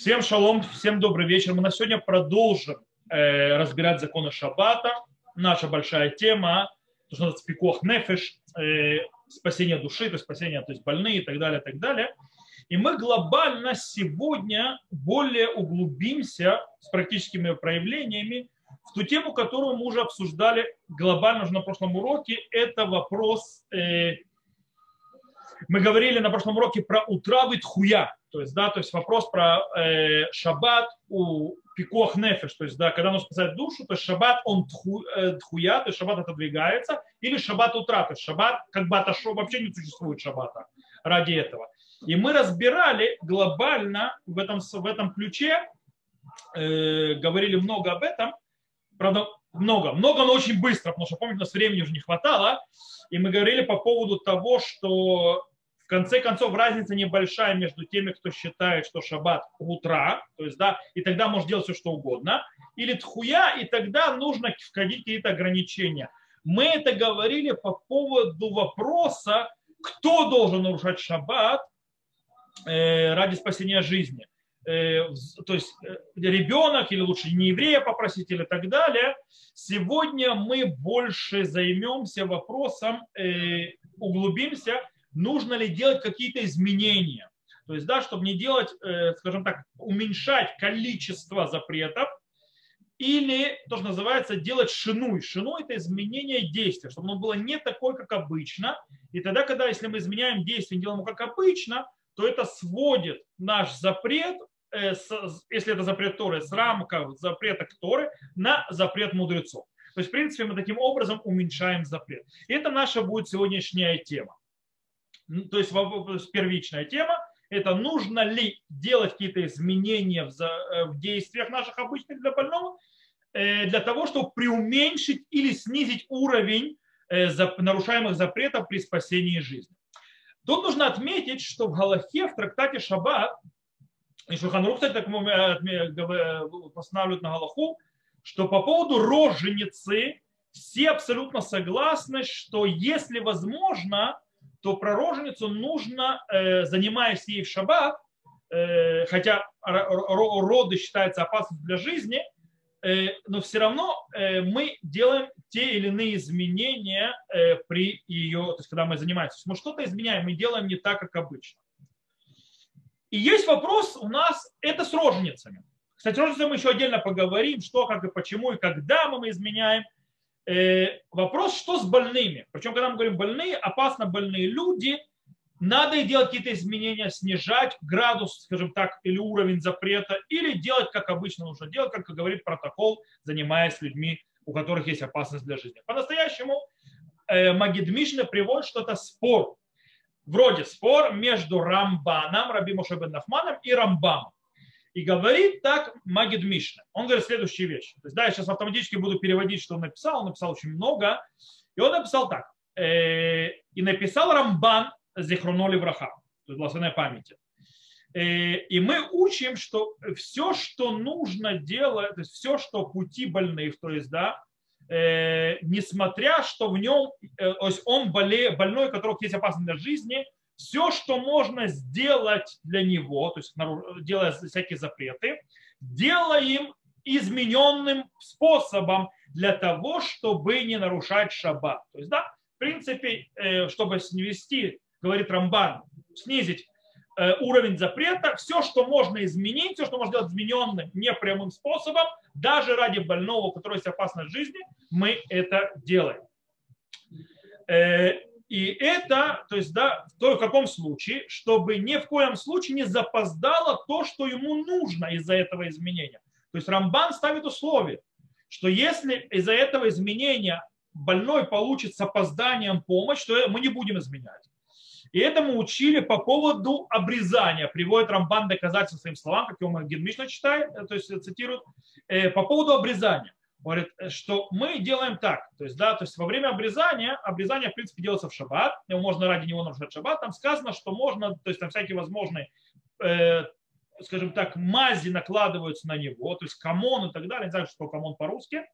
Всем шалом, всем добрый вечер. Мы на сегодня продолжим э, разбирать законы Шаббата. Наша большая тема, то, что называется пикох нефеш, э, спасение души, то есть спасение то есть больные и так далее, и так далее. И мы глобально сегодня более углубимся с практическими проявлениями в ту тему, которую мы уже обсуждали глобально уже на прошлом уроке. Это вопрос, э, мы говорили на прошлом уроке про утравы тхуя, то есть, да, то есть вопрос про э, шаббат у пикох нефеш, то есть, да, когда нужно спасать душу, то есть шаббат он тху, э, тхуя, то есть шаббат отодвигается, или шаббат утра, то есть шаббат как бы отошел, вообще не существует шаббата ради этого. И мы разбирали глобально в этом, в этом ключе, э, говорили много об этом, правда, много, много, но очень быстро, потому что, помните, у нас времени уже не хватало, и мы говорили по поводу того, что конце концов, разница небольшая между теми, кто считает, что шаббат утра, то есть, да, и тогда может делать все, что угодно, или тхуя, и тогда нужно входить какие-то ограничения. Мы это говорили по поводу вопроса, кто должен нарушать шаббат э, ради спасения жизни. Э, то есть э, ребенок или лучше не еврея попросить или так далее. Сегодня мы больше займемся вопросом, э, углубимся нужно ли делать какие-то изменения. То есть, да, чтобы не делать, э, скажем так, уменьшать количество запретов, или то, что называется, делать шину. Шину – это изменение действия, чтобы оно было не такое, как обычно. И тогда, когда, если мы изменяем действие, делаем его как обычно, то это сводит наш запрет, э, если это запрет Торы, с рамков запрета Торы на запрет мудрецов. То есть, в принципе, мы таким образом уменьшаем запрет. И это наша будет сегодняшняя тема то есть первичная тема, это нужно ли делать какие-то изменения в, э, действиях наших обычных для больного, э, для того, чтобы приуменьшить или снизить уровень э, нарушаемых запретов при спасении жизни. Тут нужно отметить, что в Галахе, в трактате Шаббат, и Шуханрух, кстати, так постанавливают на Галаху, что по поводу роженицы все абсолютно согласны, что если возможно, то про роженицу нужно, э, занимаясь ей в шаббат, э, хотя роды считаются опасностью для жизни, э, но все равно мы делаем те или иные изменения при ее, то есть когда мы занимаемся. мы что-то изменяем, мы делаем не так, как обычно. И есть вопрос у нас, это с роженицами. Кстати, роженицами мы еще отдельно поговорим, что, как и почему, и когда мы изменяем – Э, вопрос, что с больными. Причем, когда мы говорим больные, опасно больные люди, надо и делать какие-то изменения, снижать градус, скажем так, или уровень запрета, или делать, как обычно нужно делать, как говорит протокол, занимаясь людьми, у которых есть опасность для жизни. По-настоящему э, Магидмишна приводит, что это спор. Вроде спор между Рамбаном, Раби Мошебен Нахманом и Рамбамом. И говорит так Магид Мишна. Он говорит следующие вещи. То есть, да, я сейчас автоматически буду переводить, что он написал. Он написал очень много. И он написал так. Э, и написал Рамбан Зехроноли Враха. То есть благословенной памяти. Э, и мы учим, что все, что нужно делать, то есть все, что пути больных, то есть, да, э, несмотря, что в нем, то есть он боле, больной, у которого есть опасность для жизни, все, что можно сделать для него, то есть делая всякие запреты, делаем измененным способом для того, чтобы не нарушать шаббат. То есть, да, в принципе, э, чтобы снести, говорит Рамбан, снизить э, уровень запрета, все, что можно изменить, все, что можно сделать измененным непрямым способом, даже ради больного, у которого есть опасность жизни, мы это делаем. Э, и это, то есть, да, в каком случае, чтобы ни в коем случае не запоздало то, что ему нужно из-за этого изменения. То есть Рамбан ставит условие, что если из-за этого изменения больной получит с опозданием помощь, то мы не будем изменять. И это мы учили по поводу обрезания. Приводит Рамбан доказательства своим словам, как его Генмишна читает, то есть цитирует, э, по поводу обрезания говорит, э, что мы делаем так, то есть, да, то есть во время обрезания, обрезание, в принципе, делается в шаббат, его можно ради него нарушать шаббат, там сказано, что можно, то есть там всякие возможные, э, скажем так, мази накладываются на него, то есть כמון и так далее, не знаю, что כמון по-русски,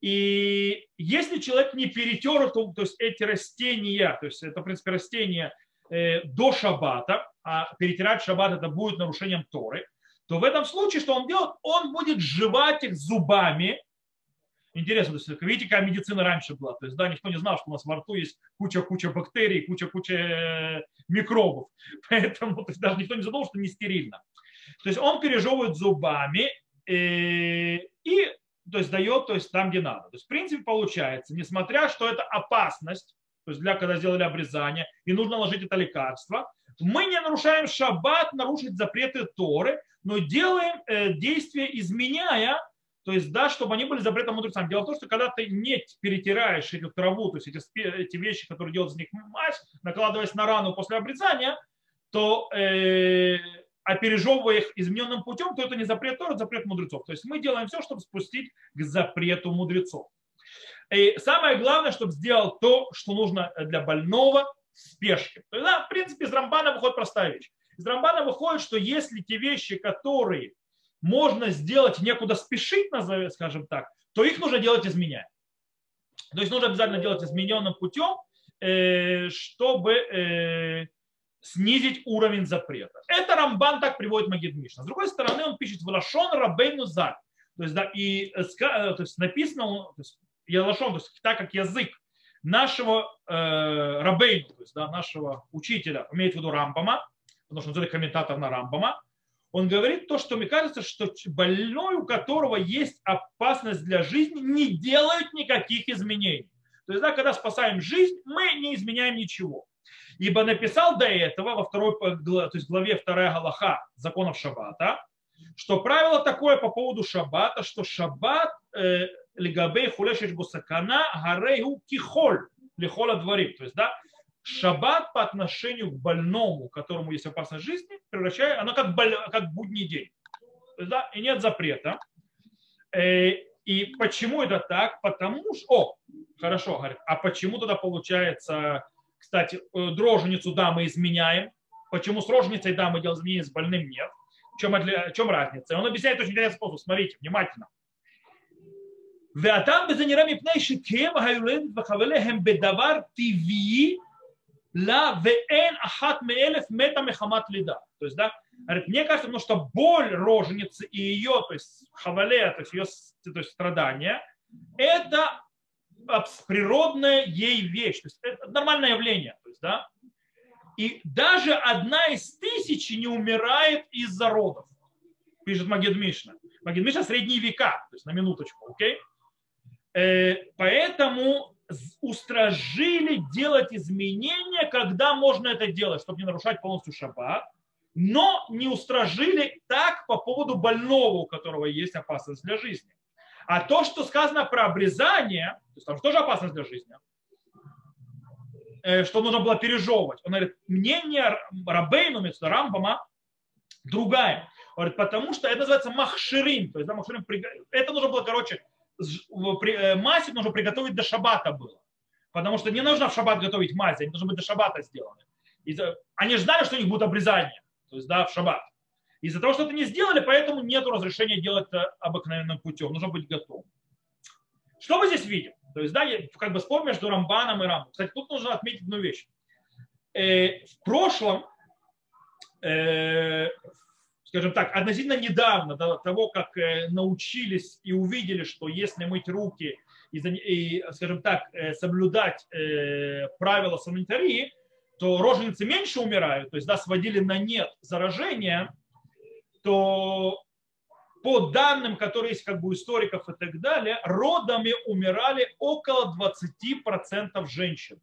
и если человек не перетер, то, то есть эти растения, то есть это, в принципе, растения э, до шаббата, а перетирать шаббат это будет нарушением Торы, то в этом случае, что он делает, он будет жевать их зубами. Интересно, то есть, видите, какая медицина раньше была. То есть, да, никто не знал, что у нас во рту есть куча-куча бактерий, куча-куча э, микробов. Поэтому то есть, даже никто не задумал, что не стерильно. То есть он пережевывает зубами э, и то есть дает то есть, там, где надо. То есть, в принципе, получается, несмотря, что это опасность, то есть для когда сделали обрезание, и нужно ложить это лекарство, мы не нарушаем шаббат, нарушить запреты Торы, но делаем э, действия, изменяя, то есть, да, чтобы они были запретом мудрецам. Дело в том, что когда ты не перетираешь эту траву, то есть эти, эти вещи, которые делают из них мазь, накладываясь на рану после обрезания, то э, а пережевывая их измененным путем, то это не запрет Тора, запрет мудрецов. То есть мы делаем все, чтобы спустить к запрету мудрецов. И самое главное, чтобы сделал то, что нужно для больного в спешке. То есть, да, в принципе, из Рамбана выходит простая вещь. Из Рамбана выходит, что если те вещи, которые можно сделать, некуда спешить, назовем, скажем так, то их нужно делать изменяя. То есть нужно обязательно делать измененным путем, э, чтобы э, снизить уровень запрета. Это Рамбан так приводит Магид Мишна. С другой стороны, он пишет Лашон Рабейну Зак. То есть, да, и э, то есть написано, то есть, Ялашон, то есть так как язык нашего э, Рабейну, то есть да, нашего учителя, имеет в виду Рамбама, потому что он комментатор на Рамбама, он говорит то, что мне кажется, что больной, у которого есть опасность для жизни, не делают никаких изменений. То есть, да, когда спасаем жизнь, мы не изменяем ничего. Ибо написал до этого во второй то есть главе 2 Галаха законов Шаббата, что правило такое по поводу Шаббата, что Шаббат э, лигабей хулешеш бусакана гарейгу кихоль лихола дворим. То есть, да, Шаббат по отношению к больному, которому есть опасность жизни, превращает, оно как, боль, как будний день. есть, да, и нет запрета. Э, и почему это так? Потому что, о, хорошо, говорит, а почему тогда получается кстати, э, дроженицу да мы изменяем. Почему с роженицей да мы делаем изменения, с больным нет? В чем, в чем разница? И он объясняет очень интересный способ. Смотрите, внимательно. ואדם בזה נראה מפני שכם היולדת וחבליהם בדבר טבעי ла вен ахат меэлев мета мехамат лида. То есть, да, говорит, мне кажется, потому что боль роженицы и ее, то есть хавале, то есть ее то есть страдания, это природная ей вещь, то есть это нормальное явление, то есть, да. И даже одна из тысячи не умирает из-за родов, пишет Магид Мишна. Магид Мишна средние века, то есть на минуточку, окей? Э, поэтому устражили делать изменения, когда можно это делать, чтобы не нарушать полностью шаббат, но не устражили так по поводу больного, у которого есть опасность для жизни. А то, что сказано про обрезание, то есть там тоже опасность для жизни, э, что нужно было пережевывать. Он говорит, мнение Рабейну, Рамбама, другая. Он говорит, потому что это называется махширин. То есть, да, махширин, это нужно было, короче, мазь нужно приготовить до шабата было. Потому что не нужно в шаббат готовить мазь, они должны быть до шабата сделаны. Они ждали, что у них будет обрезание. То есть, да, в шаббат. Из-за того, что это не сделали, поэтому нет разрешения делать это обыкновенным путем. Нужно быть готовым. Что мы здесь видим? То есть, да, как бы спор между Рамбаном и Рамбом. Кстати, тут нужно отметить одну вещь. Э, в прошлом, э, скажем так, относительно недавно до того, как э, научились и увидели, что если мыть руки и, скажем так, соблюдать правила санитарии, то роженицы меньше умирают, то есть да, сводили на нет заражения, то по данным, которые есть как бы у историков и так далее, родами умирали около 20% женщин.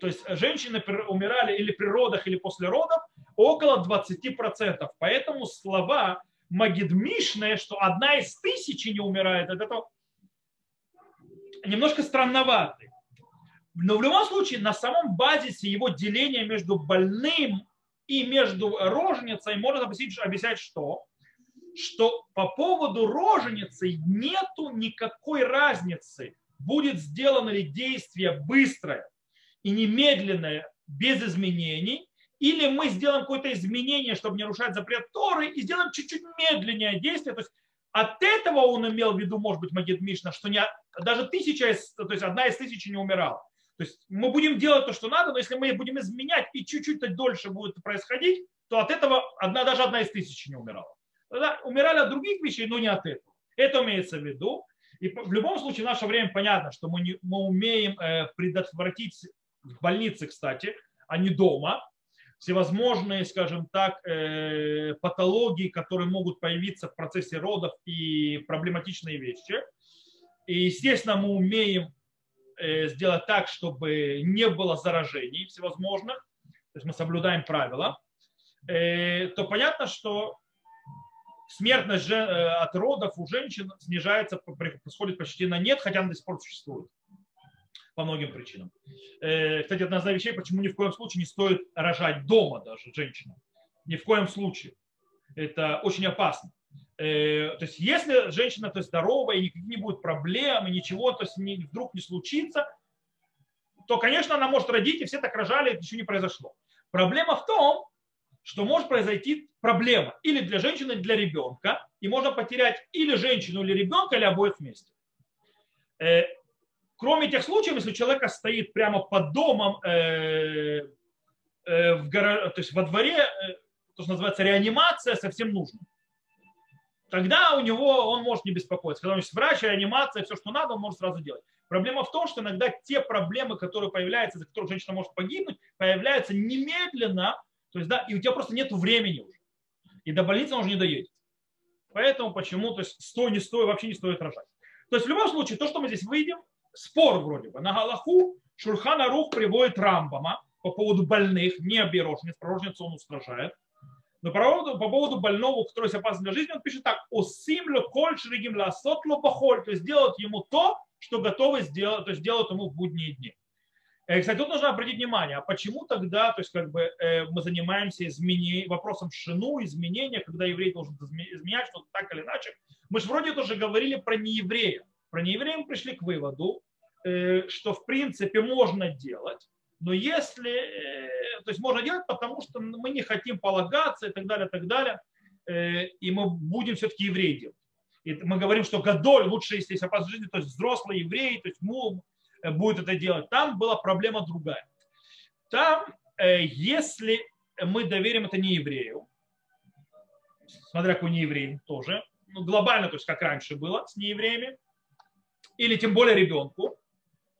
То есть женщины умирали или при родах, или после родов около 20%. Поэтому слова Магидмишные, что одна из тысячи не умирает, это немножко странноваты. Но в любом случае на самом базисе его деления между больным и между роженицей можно объяснить, объяснять что? Что по поводу роженицы нету никакой разницы, будет сделано ли действие быстрое и немедленное, без изменений, или мы сделаем какое-то изменение, чтобы не нарушать запрет Торы, и сделаем чуть-чуть медленнее действие. То есть от этого он имел в виду, может быть, Магид Мишна, что не, даже тысяча, то есть одна из тысячи не умирала. То есть мы будем делать то, что надо, но если мы будем изменять и чуть-чуть дольше будет происходить, то от этого одна, даже одна из тысячи не умирала. Тогда умирали от других вещей, но не от этого. Это имеется в виду. И в любом случае в наше время понятно, что мы, не, мы умеем э, предотвратить в больнице, кстати, а не дома, всевозможные, скажем так, э, патологии, которые могут появиться в процессе родов и проблематичные вещи. И, естественно, мы умеем э, сделать так, чтобы не было заражений всевозможных, то есть мы соблюдаем правила, то понятно, что смертность от родов у женщин снижается, происходит почти на нет, хотя она до сих пор существует по многим причинам. Э, кстати, одна из вещей, почему ни в коем случае не стоит рожать дома даже женщина. Ни в коем случае. Это очень опасно. Э, то есть, если женщина то есть, здоровая, и никаких не будет проблем, и ничего то есть, вдруг не случится, то, конечно, она может родить, и все так рожали, ничего не произошло. Проблема в том, что может произойти проблема или для женщины, или для ребенка, и можно потерять или женщину, или ребенка, или обоих вместе. Кроме тех случаев, если у человека стоит прямо под домом, э, э, в горо... то есть во дворе, э, то, что называется реанимация, совсем нужно. Тогда у него он может не беспокоиться. Когда у него есть врач, реанимация, все, что надо, он может сразу делать. Проблема в том, что иногда те проблемы, которые появляются, за которых женщина может погибнуть, появляются немедленно, то есть, да, и у тебя просто нет времени уже. И до больницы он уже не доедет. Поэтому почему, то есть стой, не стой, вообще не стоит рожать. То есть в любом случае, то, что мы здесь выйдем, спор вроде бы. На Галаху Шурхана Рух приводит Рамбама по поводу больных, не оберожниц, пророжницу он устражает. Но по поводу, по поводу больного, который опасен для жизни, он пишет так. Осимлю коль шригим ла сотло похоль. То есть делать ему то, что готовы сделать, то есть делать ему в будние дни. Э, кстати, тут нужно обратить внимание, а почему тогда, то есть как бы э, мы занимаемся изменением, вопросом шину, изменения, когда еврей должен изменять что-то так или иначе. Мы же вроде тоже говорили про нееврея. Про нееврея мы пришли к выводу, что в принципе можно делать, но если, э, то есть можно делать, потому что мы не хотим полагаться и так далее, и так далее, э, и мы будем все-таки евреи делать. И мы говорим, что Гадоль лучше, если есть опасность жизни, то есть взрослый еврей, то есть мул будет это делать. Там была проблема другая. Там, если мы доверим это не еврею, смотря какой не еврей тоже, ну, глобально, то есть как раньше было с неевреями, или тем более ребенку,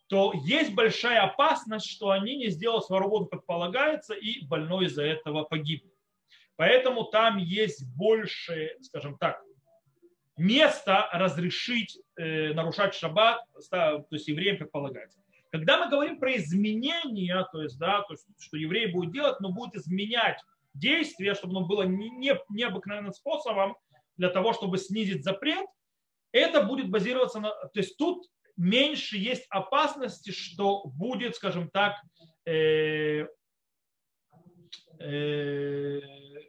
то есть большая опасность, что они не сделают свою работу, как полагается, и больной из-за этого погибнет. Поэтому там есть больше, скажем так, места разрешить э, нарушать шаббат, то есть евреям, как полагается. Когда мы говорим про изменения, то есть, да, то есть, что еврей будет делать, но будет изменять действие, чтобы оно было не, не, необыкновенным способом для того, чтобы снизить запрет, это будет базироваться на... То есть тут меньше есть опасности, что будет, скажем так, э, э,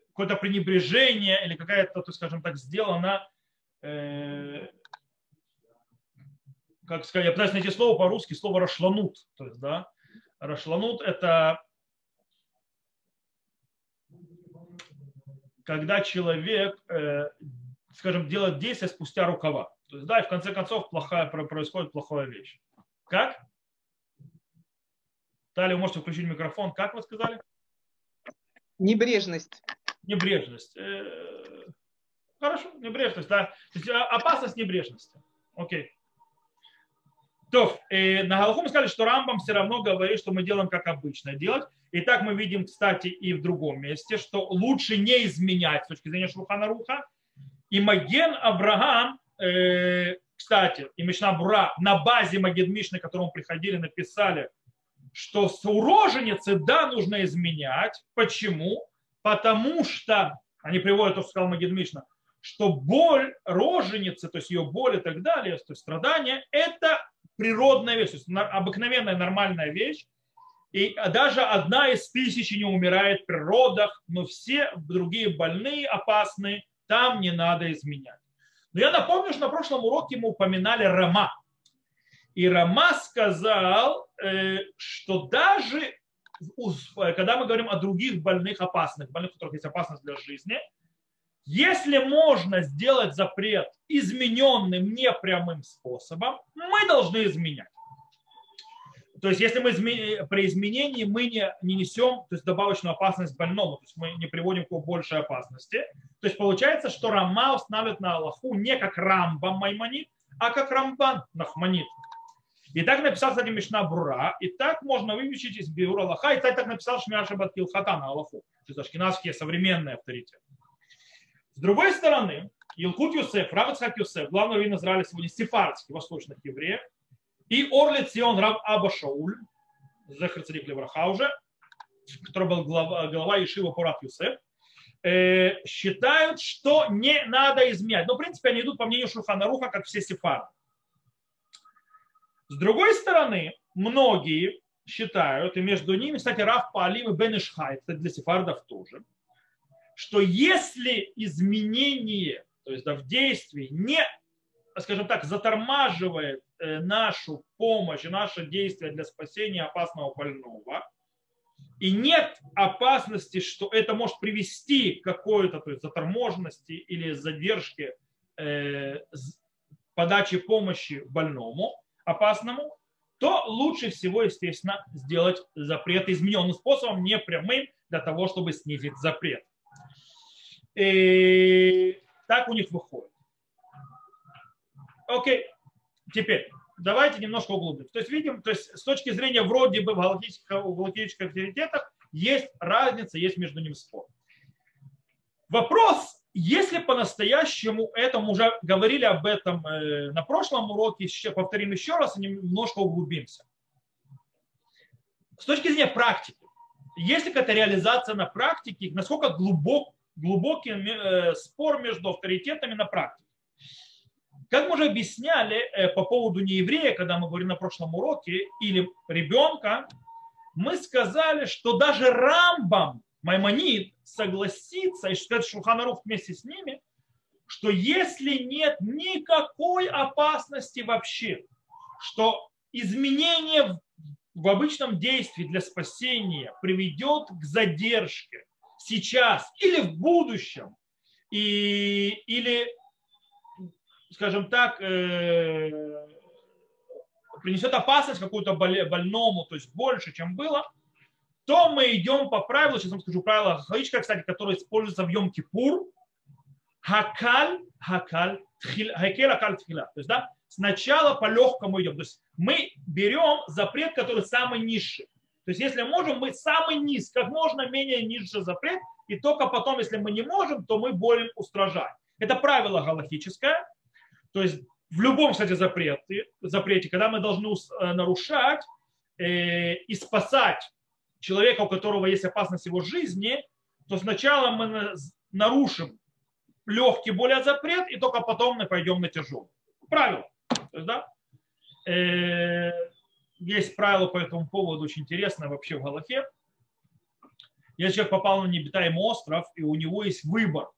какое-то пренебрежение или какая-то, скажем так, сделана, э, как сказать, я пытаюсь найти слово по-русски, слово рашланут. То есть, да, рашланут это когда человек, э, скажем, делает действие спустя рукава. То есть, да, и в конце концов плохая, происходит плохая вещь. Как? Далее вы можете включить микрофон. Как вы сказали? Небрежность. Небрежность. Э, хорошо, небрежность, да. То есть а, опасность небрежности. Окей. То, э, на Галаху мы сказали, что Рамбам все равно говорит, что мы делаем как обычно делать. И так мы видим, кстати, и в другом месте, что лучше не изменять с точки зрения Шухана Руха. И Маген Авраам кстати, и Мишна Бура на базе Магид Мишны, к которому приходили, написали, что с уроженицы, да, нужно изменять. Почему? Потому что, они приводят то, что сказал Магид Мишна, что боль роженицы, то есть ее боль и так далее, то есть страдания, это природная вещь, то есть обыкновенная нормальная вещь. И даже одна из тысячи не умирает при родах, но все другие больные, опасные, там не надо изменять. Но я напомню, что на прошлом уроке мы упоминали Рама. И Рама сказал, э, что даже когда мы говорим о других больных опасных, больных, у которых есть опасность для жизни, если можно сделать запрет измененным непрямым способом, мы должны изменять. То есть если мы изме- при изменении мы не, не несем то есть добавочную опасность больному, то есть мы не приводим к большей опасности, то есть получается, что Рама устанавливает на Аллаху не как Рамбам Маймонит, а как Рамбан Нахманит. И так написал, кстати, Мишна Брура, и так можно вывечить из Биура Аллаха, и кстати, так написал Шмиар Шабат Килхата на Аллаху, то есть ашкенадские современные авторитеты. С другой стороны, Илкут Юсеф, Равацхак Юсеф, главный раввин Израиля сегодня сефардский, восточных евреев, и Орлит Сион Рав Аба Шауль, Зехар Царик Левраха уже, который был глава, глава Ишива Пурат Юсеф, э, считают, что не надо изменять. Но, в принципе, они идут по мнению Шурхана Руха, как все сефарды. С другой стороны, многие считают, и между ними, кстати, Раф Паалим и Бен Ишхай, кстати, для сефардов тоже, что если изменение, то есть да, в действии, не, скажем так, затормаживает э, нашу помощь наше действие для спасения опасного больного, и нет опасности, что это может привести к какой-то то есть, заторможенности или задержке э, подачи помощи больному опасному, то лучше всего, естественно, сделать запрет измененным способом, не прямым, для того, чтобы снизить запрет. И так у них выходит. Окей, теперь давайте немножко углубимся. То есть видим, то есть с точки зрения вроде бы в галактических, в галактических авторитетах есть разница, есть между ними спор. Вопрос, если по-настоящему этому уже говорили об этом э, на прошлом уроке, повторим еще раз и немножко углубимся. С точки зрения практики, если какая-то реализация на практике, насколько глубок, глубокий э, спор между авторитетами на практике. Как мы уже объясняли э, по поводу нееврея, когда мы говорили на прошлом уроке, или ребенка, мы сказали, что даже Рамбам, Маймонид, согласится, и сказать Шуханарух вместе с ними, что если нет никакой опасности вообще, что изменение в обычном действии для спасения приведет к задержке сейчас или в будущем, и, или, скажем так, э, принесет опасность какую-то больному, то есть больше, чем было, то мы идем по правилу, сейчас вам скажу правило Хахаичка, кстати, которое используется в Йом-Кипур, Хакаль, Хакаль, Хакель, Хакаль, Тхила. То есть, да, сначала по легкому идем. То есть мы берем запрет, который самый низший. То есть если можем, мы самый низ, как можно менее низший запрет, и только потом, если мы не можем, то мы более устражаем. Это правило галактическое. То есть в любом, кстати, запрете, запрете когда мы должны э, нарушать э, и спасать человека, у которого есть опасность его жизни, то сначала мы нарушим легкий более запрет, и только потом мы пойдем на тяжелый. Правило. То есть, да? Э, есть правило по этому поводу очень интересное вообще в Галахе. Если человек попал на необитаемый остров, и у него есть выбор.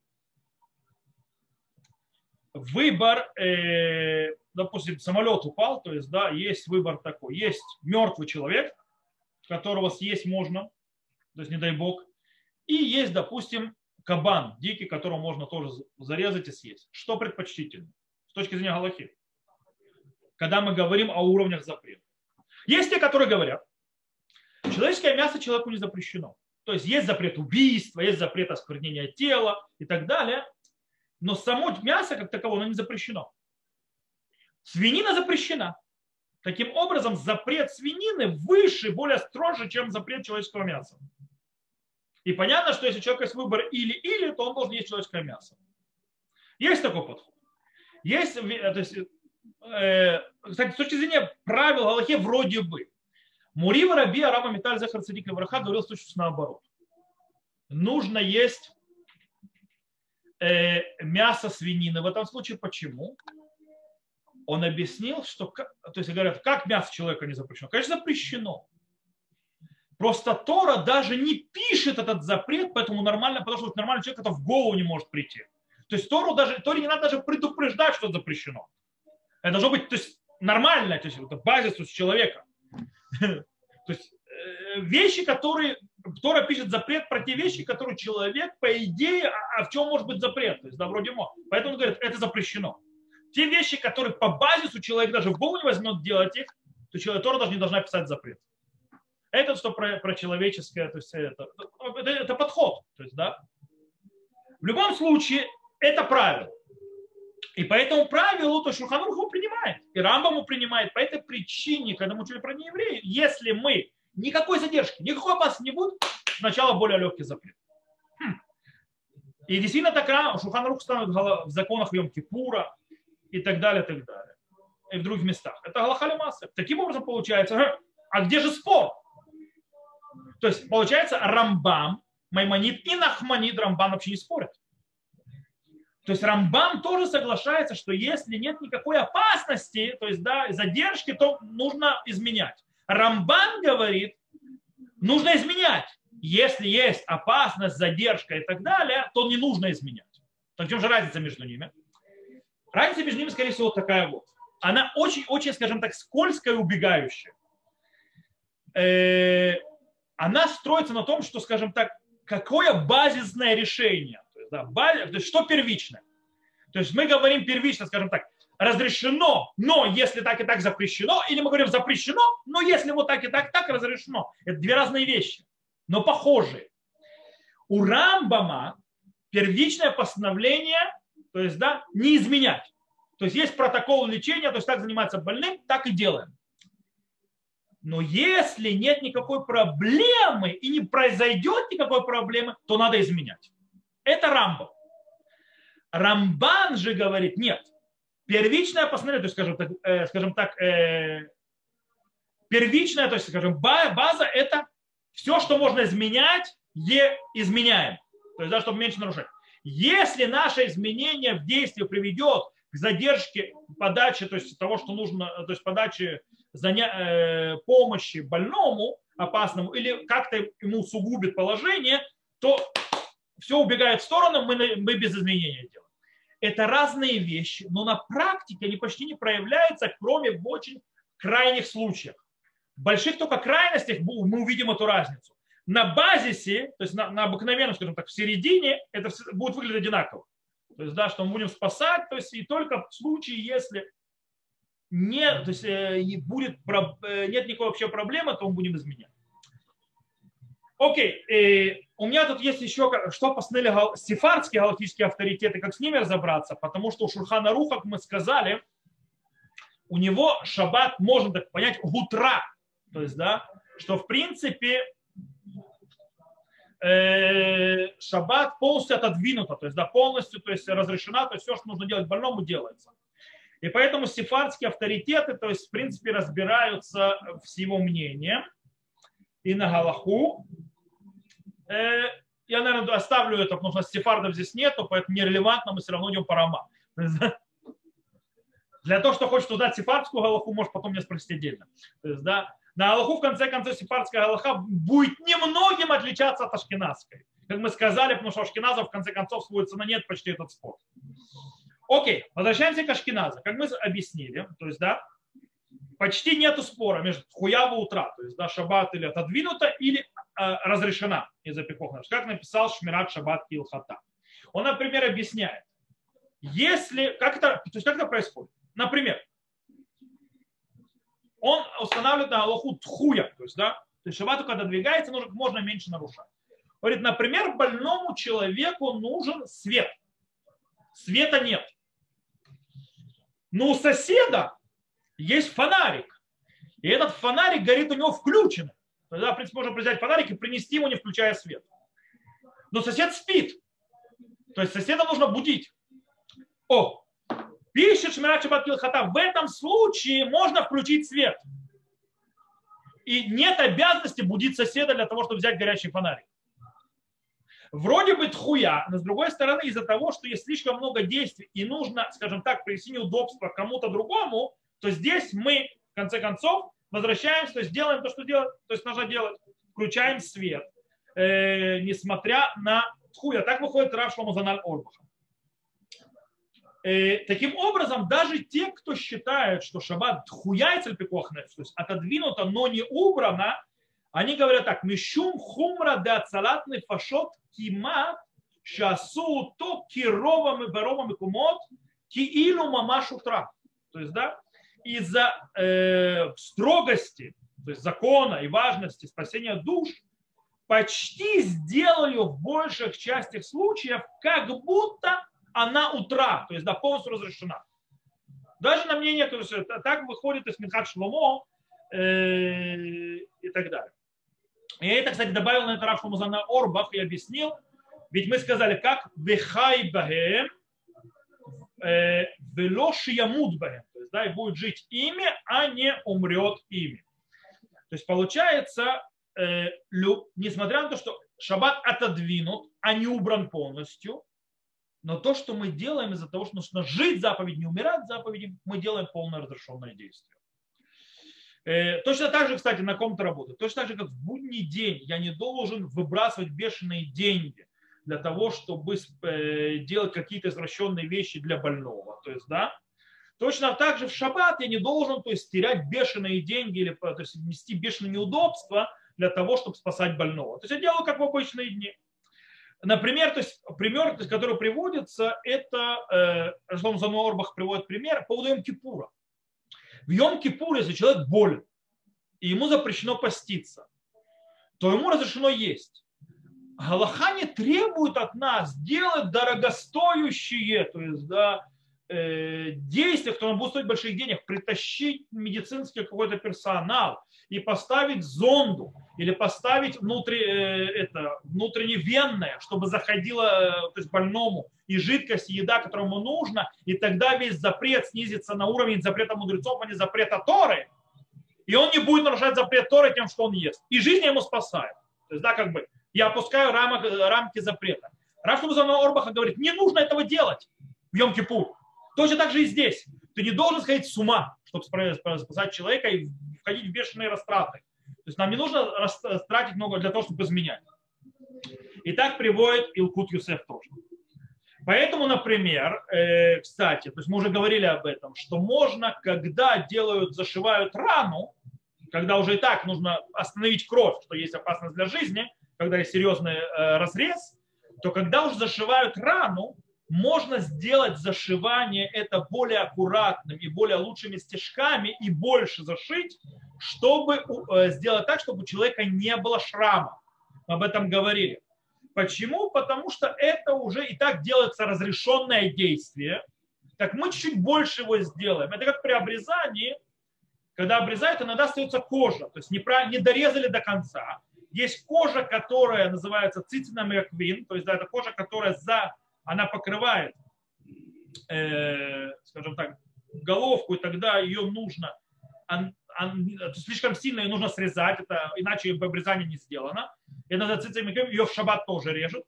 Выбор, э, допустим, самолет упал, то есть, да, есть выбор такой. Есть мертвый человек, которого съесть можно, то есть, не дай бог. И есть, допустим, кабан дикий, которого можно тоже зарезать и съесть. Что предпочтительно с точки зрения Галахи? Когда мы говорим о уровнях запрета. Есть те, которые говорят, человеческое мясо человеку не запрещено. То есть есть запрет убийства, есть запрет осквернения тела и так далее. Но само мясо как таковое оно не запрещено. Свинина запрещена. Таким образом, запрет свинины выше, более строже, чем запрет человеческого мяса. И понятно, что если у человека есть выбор или-или, то он должен есть человеческое мясо. Есть такой подход. Есть, то есть, э, кстати, с точки зрения правил Галахе вроде бы. Мурива Раби Арама Металь Захар Цадик Враха говорил точно наоборот. Нужно есть мясо свинины в этом случае. Почему? Он объяснил, что, то есть говорят, как мясо человека не запрещено? Конечно, запрещено. Просто Тора даже не пишет этот запрет, поэтому нормально, потому что нормальный человек это в голову не может прийти. То есть Тору даже, Торе не надо даже предупреждать, что запрещено. Это должно быть то есть, нормально, то есть это базис человека. То есть э, вещи, которые Тора пишет запрет про те вещи, которые человек, по идее, а, а в чем может быть запрет? То есть, да, вроде мо. Поэтому он говорит, это запрещено. Те вещи, которые по базису человек даже в голову не возьмет делать их, то человек Тора даже не должна писать запрет. Это что про, про человеческое, то есть это, это, это подход. То есть, да? В любом случае, это правило. И по этому правилу то Шурханур его принимает. И Рамбаму принимает. По этой причине, когда мы учили про неевреев, если мы никакой задержки, никакой опасности не будет, сначала более легкий запрет. Хм. И действительно так Шурханур становится в законах Йом-Кипура и так далее, так далее. И в других местах. Это Галахали Масса. Таким образом получается, а где же спор? То есть получается Рамбам, Маймонид и Нахманид Рамбан вообще не спорят. То есть Рамбам тоже соглашается, что если нет никакой опасности, то есть да, задержки, то нужно изменять. Рамбан говорит, нужно изменять. Если есть опасность, задержка и так далее, то не нужно изменять. Так в чем же разница между ними? Разница между ними, скорее всего, такая вот. Она очень-очень, скажем так, скользкая и убегающая. Э, она строится на том, что, скажем так, какое базисное решение. То есть, да, базис, то есть что первично. То есть мы говорим первично, скажем так, разрешено, но если так и так запрещено, или мы говорим запрещено, но если вот так и так, так разрешено. Это две разные вещи, но похожие. У Рамбама первичное постановление, то есть, да, не изменять. То есть есть протокол лечения, то есть так заниматься больным, так и делаем. Но если нет никакой проблемы и не произойдет никакой проблемы, то надо изменять. Это Рамбо. Рамбан же говорит, нет, первичное постановление, то есть, скажем так, э, скажем так э, первичная, то есть, скажем, база – это все, что можно изменять, е изменяем. То есть, да, чтобы меньше нарушать. Если наше изменение в действии приведет к задержке подачи, то есть того, что нужно, то есть подачи заня... Э, помощи больному опасному или как-то ему усугубит положение, то все убегает в сторону, мы, мы без изменения делаем. Это разные вещи, но на практике они почти не проявляются, кроме в очень крайних случаях. В больших только крайностях мы увидим эту разницу. На базисе, то есть на, на обыкновенном, скажем так, в середине, это будет выглядеть одинаково. То есть, да, что мы будем спасать, то есть и только в случае, если нет, то есть, э, будет, э, нет никакой вообще проблемы, то мы будем изменять. Окей, э, у меня тут есть еще, что постановили сефардские галактические авторитеты, как с ними разобраться, потому что у Шурхана Руха, как мы сказали, у него шаббат, можно так понять, гутра, то есть, да, что в принципе э, шаббат полностью отодвинуто, то есть, да, полностью, то есть разрешена, то есть все, что нужно делать больному, делается. И поэтому сефардские авторитеты, то есть, в принципе, разбираются с его мнением и на Галаху. Э, я, наверное, оставлю это, потому что сефардов здесь нету, поэтому нерелевантно, мы все равно идем по Рама. Для того, что хочет узнать сефардскую Галаху, может потом меня спросить отдельно. То есть, да, на Галаху, в конце концов, сефардская Галаха будет немногим отличаться от ашкеназской. Как мы сказали, потому что ашкеназов, в конце концов, сводится на нет почти этот спор. Окей, возвращаемся к Ашкиназу. Как мы объяснили, то есть, да, почти нет спора между хуява утра, то есть, да, шаббат или отодвинута, или э, разрешена из-за пикоха. Как написал Шмират Шаббат Килхата. Он, например, объясняет, если, как это, то есть, как это происходит? Например, он устанавливает на Аллаху тхуя, то есть, да, то есть шаббату, когда двигается, нужно можно меньше нарушать. Говорит, например, больному человеку нужен свет. Света нет. Но у соседа есть фонарик. И этот фонарик горит у него включенным. Тогда, в принципе, можно взять фонарик и принести ему, не включая свет. Но сосед спит. То есть соседа нужно будить. О, пишет Шмират Шабат Хата, в этом случае можно включить свет. И нет обязанности будить соседа для того, чтобы взять горячий фонарик. Вроде бы тхуя, но с другой стороны, из-за того, что есть слишком много действий и нужно, скажем так, принести неудобства кому-то другому, то здесь мы, в конце концов, возвращаемся, то есть делаем то, что делать, то есть нужно делать, включаем свет, э, несмотря на тхуя. Так выходит Рав Шломазаналь Орбаха. Э, таким образом, даже те, кто считает, что шаббат хуяется то есть отодвинуто, но не убрано, они говорят так, мишум хумра де ацалатный фашот кима шасу то кировым и баровым и кумот ки илу мамаш утра. То есть, да, из-за э, строгости, то есть закона и важности спасения душ, почти сделали в больших частях случаев, как будто она утра, то есть да, полностью разрешена. Даже на мнение, то есть так выходит из Минхат Шломо э, и так далее. Я это, кстати, добавил на это Раф Музана Орбах и объяснил, ведь мы сказали, как вехай бахем, э, вело шиямут бахем, да, и будет жить ими, а не умрет ими. То есть получается, э, несмотря на то, что шаббат отодвинут, а не убран полностью, но то, что мы делаем из-за того, что нужно жить заповедь, не умирать заповеди, мы делаем полное разрешенное действие. Э, точно так же, кстати, на ком-то работает. Точно так же, как в будний день я не должен выбрасывать бешеные деньги для того, чтобы э, делать какие-то извращенные вещи для больного. То есть, да, Точно так же в шаббат я не должен то есть, терять бешеные деньги или то есть, нести бешеные неудобства для того, чтобы спасать больного. То есть я делаю как в обычные дни. Например, то есть пример, то есть, который приводится, это э, Шлом Зануорбах приводит пример по поводу Йом-Кипура. В Йом-Кипур, если человек болен, и ему запрещено поститься, то ему разрешено есть. Галаха не требует от нас делать дорогостоящие, то есть, да, э, действия, которые будет стоить больших денег, притащить медицинский какой-то персонал и поставить зонду или поставить внутри, э, это, внутренневенное, чтобы заходило э, то есть больному и жидкость, и еда, которая ему нужна, и тогда весь запрет снизится на уровень запрета мудрецов, а не запрета Торы, и он не будет нарушать запрет Торы тем, что он ест. И жизнь ему спасает. То есть, да, как бы, я опускаю рамок, рамки запрета. Рафтузана Орбаха говорит, не нужно этого делать в Йом-Кипур. Точно так же и здесь. Ты не должен сходить с ума, чтобы спасать человека и входить в бешеные растраты. То есть нам не нужно тратить много для того, чтобы изменять. И так приводит Илкут Юсеф тоже. Поэтому, например, э, кстати, то есть мы уже говорили об этом, что можно, когда делают, зашивают рану, когда уже и так нужно остановить кровь, что есть опасность для жизни, когда есть серьезный э, разрез, то когда уже зашивают рану, можно сделать зашивание это более аккуратным и более лучшими стежками и больше зашить, чтобы э, сделать так, чтобы у человека не было шрама. Мы об этом говорили. Почему? Потому что это уже и так делается разрешенное действие. Так мы чуть-чуть больше его сделаем. Это как при обрезании. Когда обрезают, иногда остается кожа. То есть не, не дорезали до конца. Есть кожа, которая называется цитиномерквин. То есть да, это кожа, которая за она покрывает, э, скажем так, головку, и тогда ее нужно, слишком сильно ее нужно срезать, это, иначе обрезание не сделано. И на цицин ее в шаббат тоже режут.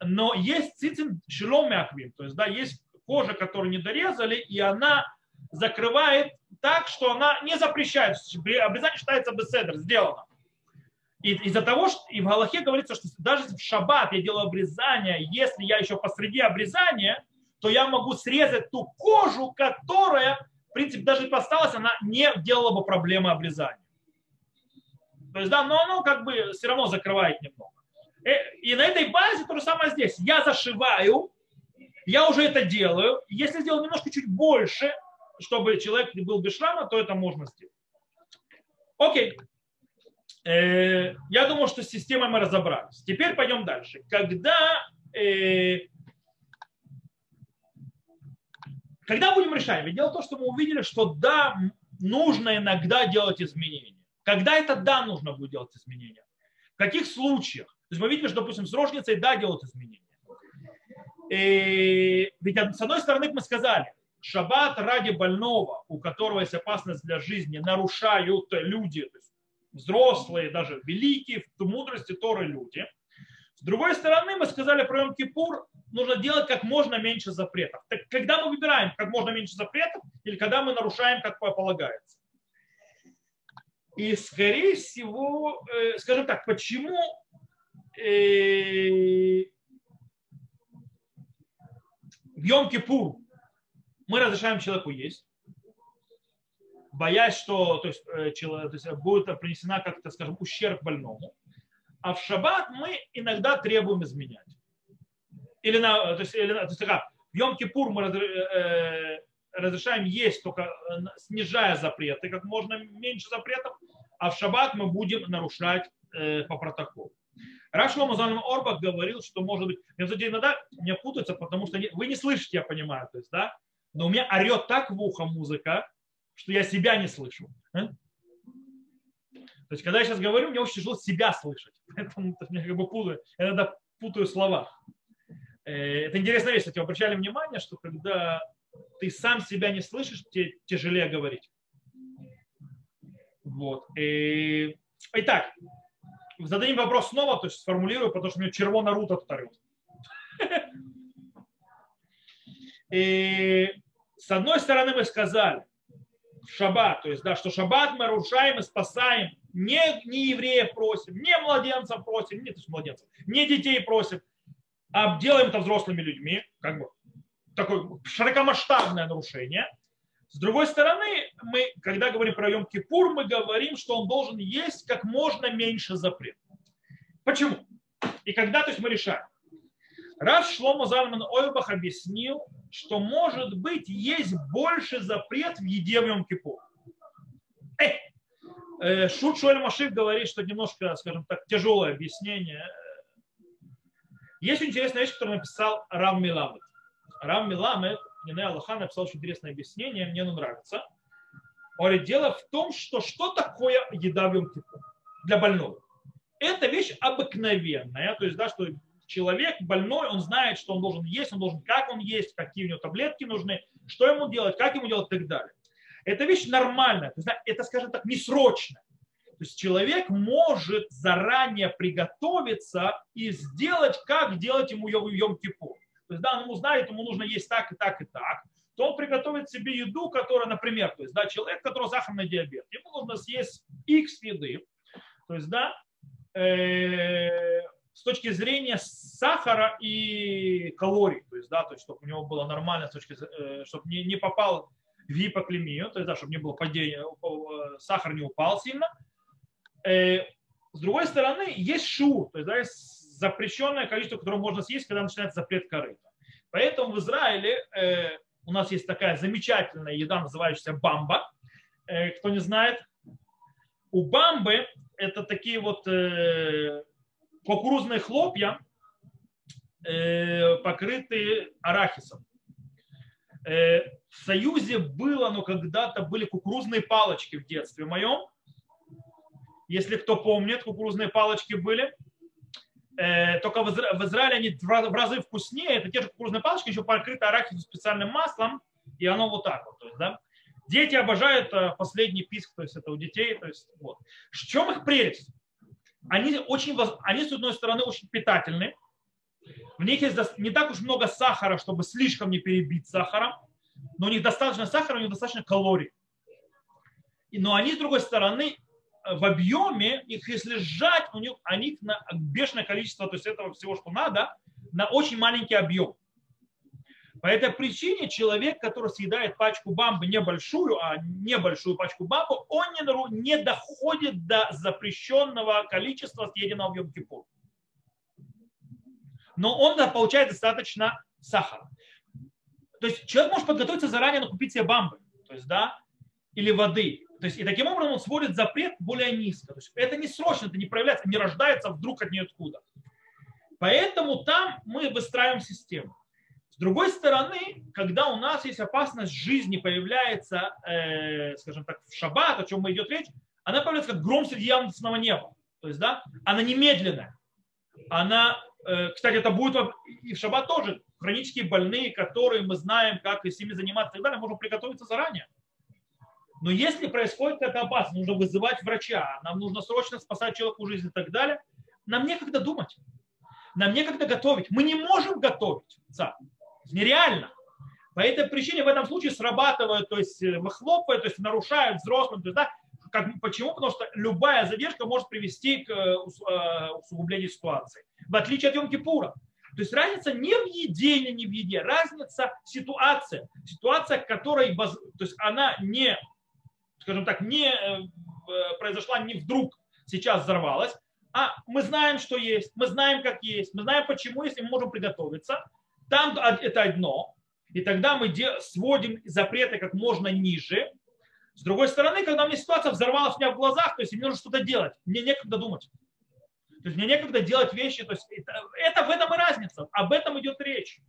Но есть цицин шилом мяквин, то есть да, есть кожа, которую не дорезали, и она закрывает так, что она не запрещает. Обрезание считается беседр, сделано. И из-за того, что и в Галахе говорится, что даже в шаббат я делаю обрезание, если я еще посреди обрезания, то я могу срезать ту кожу, которая, в принципе, даже если осталась, она не делала бы проблемы обрезания. То есть, да, но оно как бы все равно закрывает немного. Э, и на этой базе то же самое здесь. Я зашиваю, я уже это делаю. Если сделать немножко чуть больше, чтобы человек был без шрама, то это можно сделать. Окей. Э, я думаю, что с системой мы разобрались. Теперь пойдем дальше. Когда, э, когда будем решать? Ведь дело в том, что мы увидели, что да, нужно иногда делать изменения. Когда это да, нужно будет делать изменения? В каких случаях? То есть мы видим, что, допустим, с рожницей да, делают изменения. И, ведь с одной стороны мы сказали, шаббат ради больного, у которого есть опасность для жизни, нарушают люди, то есть взрослые, даже великие в мудрости Торы люди. С другой стороны, мы сказали про Йом Кипур, нужно делать как можно меньше запретов. Так когда мы выбираем как можно меньше запретов или когда мы нарушаем, как полагается? И, скорее всего, э, скажем так, почему э, в Йом Кипур мы разрешаем человеку есть, боясь, что то есть, э, человек, то есть, будет принесена как-то, скажем, ущерб больному. А в шаббат мы иногда требуем изменять. Или, на, то есть, или, то есть как, в Йом-Кипур мы э, разрешаем есть, только э, снижая запреты, как можно меньше запретов, а в шаббат мы будем нарушать э, по протоколу. Рашло Мазан Орбах говорил, что может быть, я, кстати, иногда меня путаются, потому что вы не слышите, я понимаю, то есть, да, но у меня орет так в ухо музыка, что я себя не слышу. А? То есть, когда я сейчас говорю, мне очень тяжело себя слышать. Поэтому меня как бы путаю. Я иногда путаю слова. Э, это интересная вещь, кстати, обращали внимание, что когда ты сам себя не слышишь, тебе тяжелее говорить. Вот. И... Итак, зададим вопрос снова, то есть сформулирую, потому что у меня червона рута тут орет. И с одной стороны мы сказали, шаббат, то есть, да, что шаббат мы нарушаем и спасаем, не, не евреев просим, не младенцев просим, не, то есть младенцев, не детей просим, а делаем это взрослыми людьми, как бы такое широкомасштабное нарушение. С другой стороны, мы, когда говорим про Йом Кипур, мы говорим, что он должен есть как можно меньше запрет. Почему? И когда то есть, мы решаем? Раз Шломо Залман Ойбах объяснил, что может быть есть больше запрет в еде в Йом Кипур. Э, э, Шут Шуэль Машик говорит, что немножко, скажем так, тяжелое объяснение. Есть интересная вещь, которую написал Рам Миламед. Рам Миламед, Нине Аллаха, написал очень интересное объяснение, мне оно нравится. Он говорит, дело в том, что что такое еда в Йом Кипур для больного. Это вещь обыкновенная, то есть, да, что человек больной, он знает, что он должен есть, он должен, как он есть, какие у него таблетки нужны, что ему делать, как ему делать и так далее. Это вещь нормальная, это, скажем так, не срочно. То есть человек может заранее приготовиться и сделать, как делать ему йом кипур. То есть, да, он ему знает, ему нужно есть так и так и так, то он приготовит себе еду, которая, например, то есть, да, человек, у которого сахарный диабет, ему нужно съесть X еды, то есть, да, э, с точки зрения сахара и калорий, то есть, да, то есть, чтобы у него было нормально, с точки, э, чтобы не, не попал в гипоклемию, то есть, да, чтобы не было падения, э, сахар не упал сильно. Э, с другой стороны, есть шу, то есть, да, есть запрещенное количество, которое можно съесть, когда начинается запрет корыта. Поэтому в Израиле у нас есть такая замечательная еда, называющаяся бамба. Кто не знает, у бамбы это такие вот кукурузные хлопья, э, покрытые арахисом. Э, в Союзе было, но когда-то были кукурузные палочки в детстве моем. Если кто помнит, кукурузные палочки были. Э, только в Израиле они в разы вкуснее. Это те же кукурузные палочки, еще покрыты арахисом специальным маслом. И оно вот так вот. То есть, да? Дети обожают последний писк, то есть это у детей. То есть, вот. В чем их прелесть? Они, очень, они, с одной стороны, очень питательны. В них есть не так уж много сахара, чтобы слишком не перебить сахаром, но у них достаточно сахара, у них достаточно калорий. Но они, с другой стороны, в объеме, их если сжать, у них, они на бешеное количество, то есть этого всего, что надо, на очень маленький объем. По этой причине человек, который съедает пачку бамбы небольшую, а небольшую пачку бамбы, он не, не доходит до запрещенного количества съеденного в Йом-Кипур. Но он получает достаточно сахара. То есть человек может подготовиться заранее, но купить себе бамбы, то есть, да, или воды. То есть, и таким образом он сводит запрет более низко. То есть, это не срочно, это не проявляется, не рождается вдруг от ниоткуда. Поэтому там мы выстраиваем систему. С другой стороны, когда у нас есть опасность жизни появляется, э, скажем так, в шаббат, о чем мы идет речь, она появляется как гром среди ясного неба. То есть, да, она немедленная. Она, э, кстати, это будет и в шаббат тоже. Хронические больные, которые мы знаем, как с ними заниматься и так далее, можем приготовиться заранее. Но если происходит эта опасность, нужно вызывать врача, нам нужно срочно спасать человеку жизнь и так далее, нам некогда думать. Нам некогда готовить. Мы не можем готовить. Нереально. По этой причине в этом случае срабатывают, то есть э, выхлопывают, то есть нарушают взрослым. То есть, да, как, почему? Потому что любая задержка может привести к э, э, усугублению ситуации. В отличие от Йом-Кипура. То есть разница не в еде или не в еде, разница ситуация. Ситуация, которой, то есть она не, скажем так, не произошла не вдруг сейчас взорвалась, а мы знаем, что есть, мы знаем, как есть, мы знаем, почему есть, и мы можем приготовиться. Там это одно. и тогда мы сводим запреты как можно ниже. С другой стороны, когда мне ситуация взорвалась у меня в глазах, то есть мне нужно что-то делать, мне некогда думать. То есть мне некогда делать вещи. То есть это, это в этом и разница. Об этом идет речь.